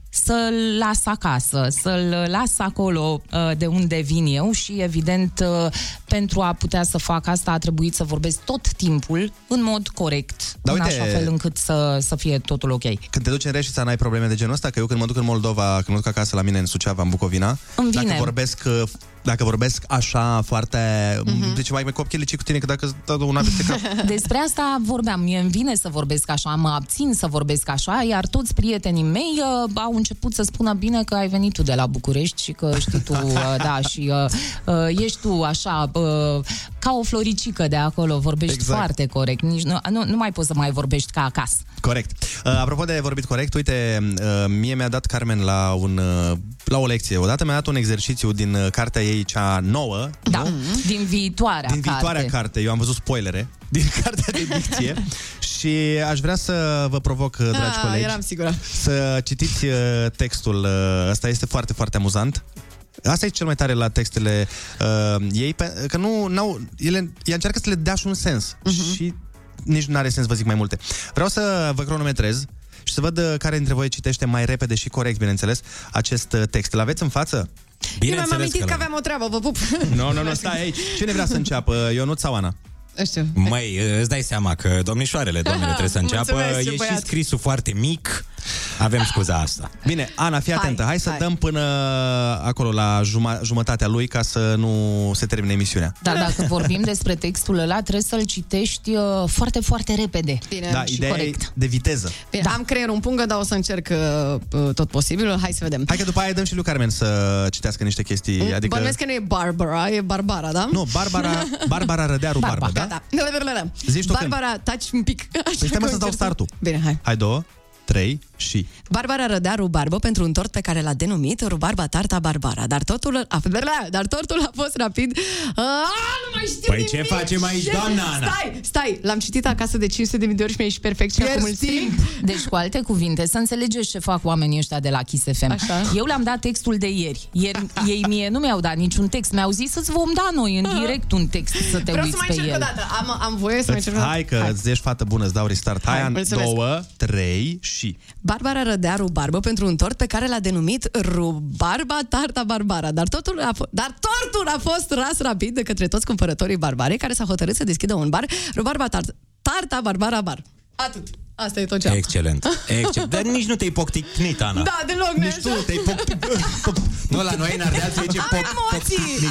să-l las acasă, să-l las acolo uh, de unde vin eu și, evident, uh, pentru a putea să fac asta a trebuit să vorbesc tot timpul în mod corect, Da, în uite- așa fel încât să, să fie totul ok. Când te duci în Reșița, n-ai probleme de genul ăsta? Că eu când mă duc în Moldova, când mă duc acasă la mine în Suceava, în Bucovina, Îmi dacă vine. vorbesc, uh, dacă vorbesc așa foarte... Mhm. Deci mai mai copchelicii cu tine, că dacă îți dau una peste cap. Despre asta vorbeam. Mie îmi vine să vorbesc așa, mă abțin să vorbesc așa, iar toți prietenii mei uh, au început să spună bine că ai venit tu de la București și că știi tu, uh, da, și uh, uh, ești tu așa, uh, ca o floricică de acolo, vorbești Exact. foarte corect. Nici nu, nu, nu mai poți să mai vorbești ca acasă. Corect. Uh, apropo de vorbit corect, uite, uh, mie mi-a dat Carmen la, un, uh, la o lecție. Odată mi-a dat un exercițiu din uh, cartea ei cea nouă, Da, din viitoarea din viitoarea carte. carte. Eu am văzut spoilere din cartea de dicție și aș vrea să vă provoc, uh, dragi Ah, colegi, eram sigură. să citiți uh, textul uh, ăsta. Este foarte, foarte amuzant. Asta e cel mai tare la textele uh, ei, pe, că nu n-au, ele, ea încearcă să le dea și un sens Mhm. și nici nu are sens vă zic mai multe. Vreau să vă cronometrez și să văd uh, care dintre voi citește mai repede și corect, bineînțeles, acest uh, text. Îl aveți în față? Eu mi-am amintit că aveam o treabă, vă pup. Nu, nu, nu, stai aici. Cine vrea să înceapă, Ionut sau Ana? Știu. Măi, îți dai seama că domnișoarele, doamnele, trebuie să înceapă. Mulțumesc, ce e și băiat. scrisul foarte mic. Avem scuza asta. Bine, Ana, fii Hai, atentă. Hai, să hai. dăm până acolo la juma- jumătatea lui ca să nu se termine emisiunea. Dar dacă vorbim despre textul ăla, trebuie să-l citești uh, foarte, foarte repede. Bine. Da, și ideea corect. e de viteză. Bine, da. am creierul în pungă, dar o să încerc uh, tot posibilul. Hai să vedem. Hai că după aia dăm și lui Carmen să citească niște chestii. Adică... Adică... Bănuiesc că nu e Barbara, e Barbara, da? Nu, Barbara, Barbara Rădearu Barba, da? Da. Zici tu când. Barbara, taci un pic. Așa Păi stai mă cum să dau încerc startul. Bine, hai. Hai două, trei și... Barbara rădea rubarbă pentru un tort pe care l-a denumit rubarba tarta Barbara, dar totul a, dar tortul a fost rapid. A, nu mai știu Păi ce nimic. facem aici, Ce- doamna Ana? Stai, stai, l-am citit acasă de 500 de mii de ori și mi-e și perfect și acum îl simt. Deci, cu alte cuvinte, să înțelegeți ce fac oamenii ăștia de la Kiss FM. Așa. Eu le-am dat textul de ieri. ieri. Ei mie nu mi-au dat niciun text. Mi-au zis să-ți vom da noi în direct un text să te Vreau uiți să mai pe încerc el. o dată. Am, am voie să mai Îți, încerc o dată? hai că îți ești fată bună, îți dau restart. Hai, Hai, an, mulțumesc. două, trei și... Barbara rădea rubarbă pentru un tort pe care l-a denumit rubarba tarta barbara, dar, totul a f- dar tortul a fost ras rapid de către toți cumpărătorii barbare care s-a hotărât să deschidă un bar, rubarba tart- tarta barbara bar. Atât. Asta e tot ce am. Excelent. Excelent. Dar nici nu te-ai pocticnit, Ana. Da, deloc, nu Nici tu te-ai Nu, la noi în Ardeal se zice Am poc, emoții!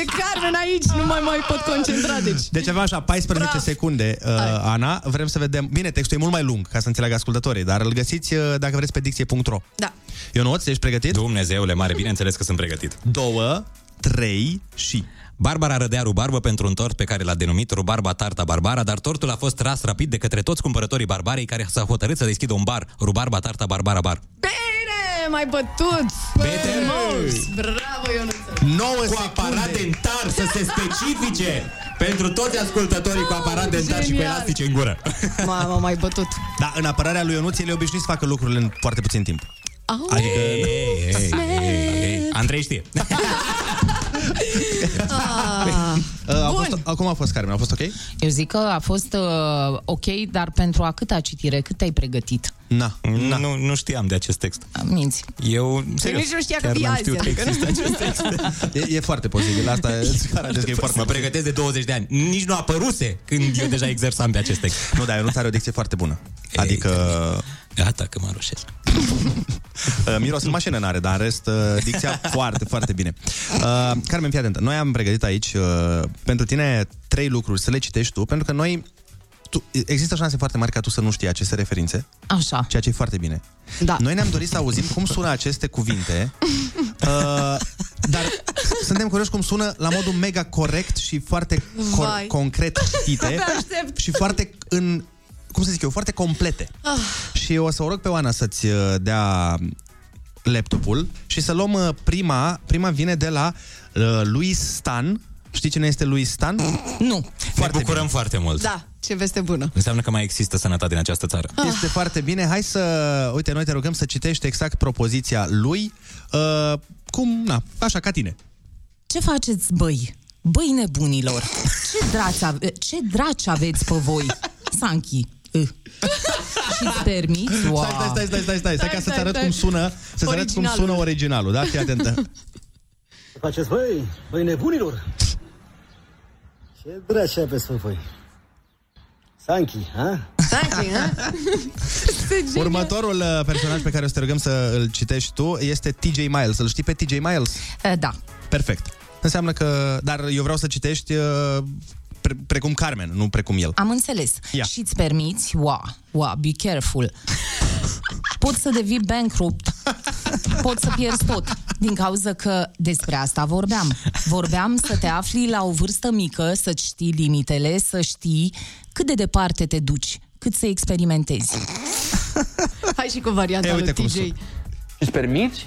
E Carmen aici, nu mai mai pot concentra, deci... Deci avem așa 14 Bravo. secunde, uh, Ana. Vrem să vedem... Bine, textul e mult mai lung, ca să înțeleagă ascultătorii, dar îl găsiți, uh, dacă vreți, pe dicție.ro. Da. Ionuț, ești pregătit? Dumnezeule mare, bineînțeles că sunt pregătit. Două, trei și... Barbara rădea rubarbă pentru un tort pe care l-a denumit rubarba tarta barbara, dar tortul a fost ras rapid de către toți cumpărătorii barbarei care s-au hotărât să deschidă un bar, rubarba tarta barbara bar. Bine, mai bătut! Frumos! Bravo, Ionuț! 9 Cu aparat dentar să se specifice pentru toți ascultătorii cu aparat dentar și cu Genial. elastice în gură. Mamă, mai bătut. Da, în apărarea lui Ionuț, el e obișnuit să facă lucrurile în foarte puțin timp. Au. Adică... Ei, ei, ei, ei. Andrei știe. Ah. Uh, a fost, acum a fost Carmen, a fost ok? Eu zic că a fost uh, ok, dar pentru a câta citire, cât ai pregătit? Na, na. Nu, nu știam de acest text. Minți. Eu, serios, nici nu știa că chiar vii n-am azi, știut că adică nu- există acest text. E, e foarte posibil, asta îți garantez că e foarte Mă pregătesc de 20 de ani. Nici nu apăruse când eu deja exersam pe acest text. Nu, dar Ionuț are o dicție foarte bună. Adică... Gata că mă rușesc. Uh, miros în mașină n-are, dar în rest uh, dicția foarte, foarte bine. Uh, Carmen, fii atentă. Noi am pregătit aici uh, pentru tine trei lucruri să le citești tu, pentru că noi tu, există șanse foarte mari ca tu să nu știi aceste referințe, Așa. ceea ce e foarte bine. Da. Noi ne-am dorit să auzim cum sună aceste cuvinte, uh, dar suntem curioși cum sună la modul mega corect și foarte Vai. cor- concret citite Abia aștept. și foarte în cum să zic eu, foarte complete. Ah. Și o să o rog pe Oana să-ți uh, dea laptopul și să luăm uh, prima, prima vine de la uh, Luis Stan. Știi cine este Luis Stan? Nu. Ne bucurăm foarte mult. Da, ce veste bună. Înseamnă că mai există sănătate în această țară. Este foarte bine. Hai să, uite, noi te rugăm să citești exact propoziția lui, uh, cum, na, așa, ca tine. Ce faceți, băi? Băi nebunilor! Ce draci, ave- ce draci aveți pe voi? Sanchi. Uh. Și-ți permiți? Wow. Stai, stai, stai, stai, stai, stai, stai ca să-ți stai, arăt stai. cum sună, să-ți arăt cum Originalul. sună originalul, da? Fii atentă. Ce faceți, băi? Băi nebunilor? Ce draci aveți pe voi? Sanchi, ha? Sanchi, ha? Următorul uh, personaj pe care o să te rugăm să îl citești tu este TJ Miles. Îl știi pe TJ Miles? Uh, Da. Perfect. Înseamnă că... Dar eu vreau să citești uh, pre- precum Carmen, nu precum el. Am înțeles. Ia. Și-ți permiți? Wow, wow, be careful. Poți să devii bankrupt. Poți să pierzi tot. Din cauza că despre asta vorbeam. Vorbeam să te afli la o vârstă mică, să știi limitele, să știi cât de departe te duci, cât să experimentezi. Hai și cu varianta E, uite lui cum TJ. sună. Îți permiți?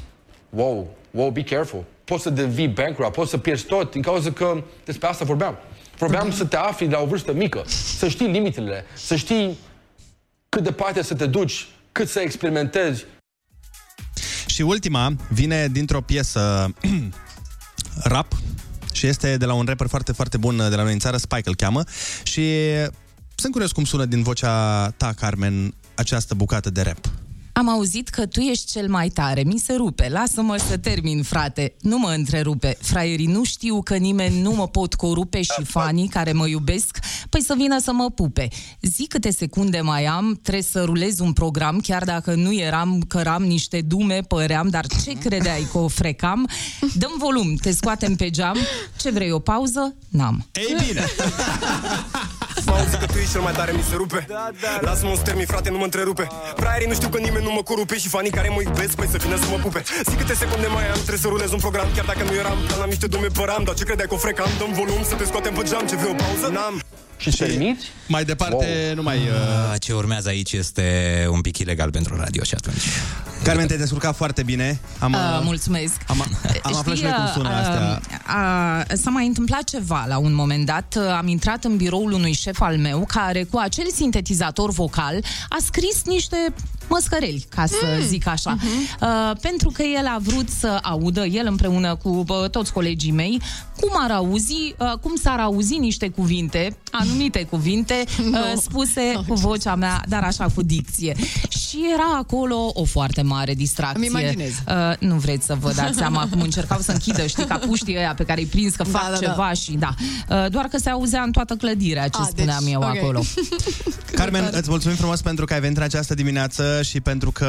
Wow, wow, be careful. Poți să devii bankrupt, poți să pierzi tot din cauza că despre asta vorbeam. Vorbeam să te afli la o vârstă mică, să știi limitele, să știi cât departe să te duci, cât să experimentezi. Și ultima vine dintr-o piesă rap și este de la un rapper foarte, foarte bun de la noi în țară, Spike îl cheamă și sunt curios cum sună din vocea ta, Carmen, această bucată de rap. Am auzit că tu ești cel mai tare, mi se rupe, lasă-mă să termin, frate, nu mă întrerupe. Fraierii nu știu că nimeni nu mă pot corupe și fanii care mă iubesc, păi să vină să mă pupe. Zi câte secunde mai am, trebuie să rulez un program, chiar dacă nu eram, căram niște dume, păream, dar ce credeai că o frecam? Dăm volum, te scoatem pe geam, ce vrei, o pauză? N-am. Ei bine! Mă auzit că tu ești cel mai tare, mi se rupe Lasă-mă să termin, frate, nu mă întrerupe Fraierii nu știu că nimeni nu mă corupe Și fanii care mă iubesc, păi să vină să mă pupe Zi câte secunde mai am, trebuie să rulez un program Chiar dacă nu eram plan, am niște dume păram Dar ce credeai că o frecam? Dăm volum să te scoatem pe geam Ce vrei o pauză? N-am Și permiți? Mai departe, wow. nu mai... Uh... Ah, Ce urmează aici este un pic ilegal pentru radio și atunci. Carmen, te-ai descurcat foarte bine. Am, Uh, mulțumesc. Am, am aflat și noi cum sună uh, astea. uh, s-a mai întâmplat ceva la un moment dat. Uh, Am intrat în biroul unui șef al meu care cu acel sintetizator vocal a scris niște măscăreli, ca să Mm. zic așa. Mhm. Uh, pentru că el a vrut să audă, el împreună cu uh, toți colegii mei, cum ar auzi, uh, cum s-ar auzi niște cuvinte, anumite cuvinte, uh, spuse cu vocea mea, dar așa cu dicție. Și era acolo o foarte mare distracție. Îmi imaginez. Uh, nu vreți să vă dați seama cum încercau să închidă, știi, ca puștii ăia pe care îi prins că Da, fac da, da. ceva și da. Uh, doar că se auzea în toată clădirea ce A, spuneam deci, eu ok. acolo. Carmen, îți mulțumim frumos pentru că ai venit în această dimineață și pentru că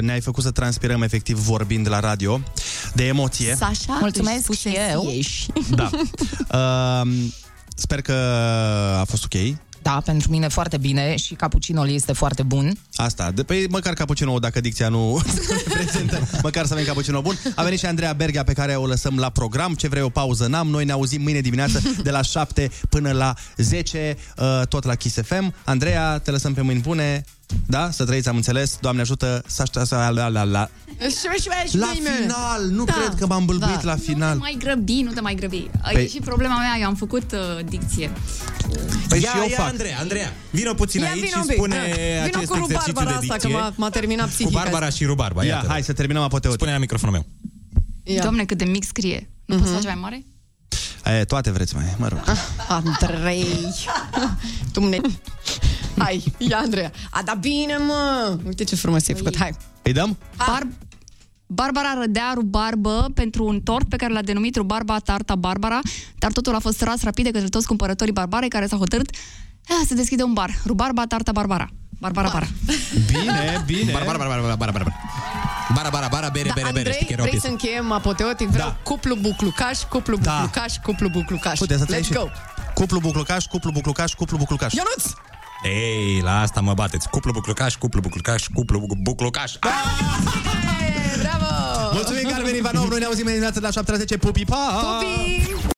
ne-ai făcut să transpirăm efectiv vorbind la radio de emoție. Sasha, Mulțumesc își spuse și eu. ieși. Da. Uh, sper că a fost ok. Da, pentru mine foarte bine și cappuccino este foarte bun. Asta, de pe măcar cappuccino dacă dicția nu se prezintă, măcar să avem cappuccino bun. A venit și Andreea Berghia pe care o lăsăm la program. Ce vrei o pauză n-am. Noi ne auzim mâine dimineață de la 7 până la 10, uh, tot la Kiss FM. Andreea, te lăsăm pe mâini bune. Da? Să trăiți, am înțeles. Doamne ajută. Să aș- să la la la la. La final, nu cred că m-am bâlbuit la Nu final. te mai grăbi, nu te mai grăbi. Păi- Păi... E și problema mea, eu am făcut uh, dicție. Păi ia, și eu ia, fac. Andreea, Andreea, vină puțin Ia aici vină și un pic. spune Da. Vină acest cu exercițiu rubarbara de asta, că dicție. m-a, m-a terminat Cu psihic. Barbara și rubarba, Ia, iată. hai să terminăm apoteotic. Spune la microfonul meu. Ia. Doamne, cât de mic scrie. Nu Mhm. poți face mai mare? E, toate vreți mai, mă rog. Andrei. Dumne. Hai, ia Andreea. A, da bine, mă. Uite ce frumos ai făcut. Hai. Îi dăm? Bar- Barbara rădea rubarbă pentru un tort pe care l-a denumit rubarba tarta Barbara, dar totul a fost ras rapid de către toți cumpărătorii barbarei care s-au hotărât "Ah, să deschide un bar. Rubarba tarta Barbara. Barbara Bara. Bine, bine. Bara, bara, bara, bara, bara, bara. Bara, bara, bara, bere, Da, bere, bere. Andrei, Știi că era o vrei să piesă. încheiem apoteotic? Vreau Da. cuplu buclucaș, cuplu Da. buclucaș, cuplu buclucaș. Uite, să Let's go! Cuplu buclucaș, cuplu buclucaș, cuplu buclucaș. Ionuț! Ei, la asta mă bateți. Cuplu buclucaș, cuplu buclucaș, cuplu bu- buclucaș. Bravo! Mulțumim, Carmen Ivanov. Noi ne auzim în dimineața de la 7 la 10. Pupi, pa! Pupi!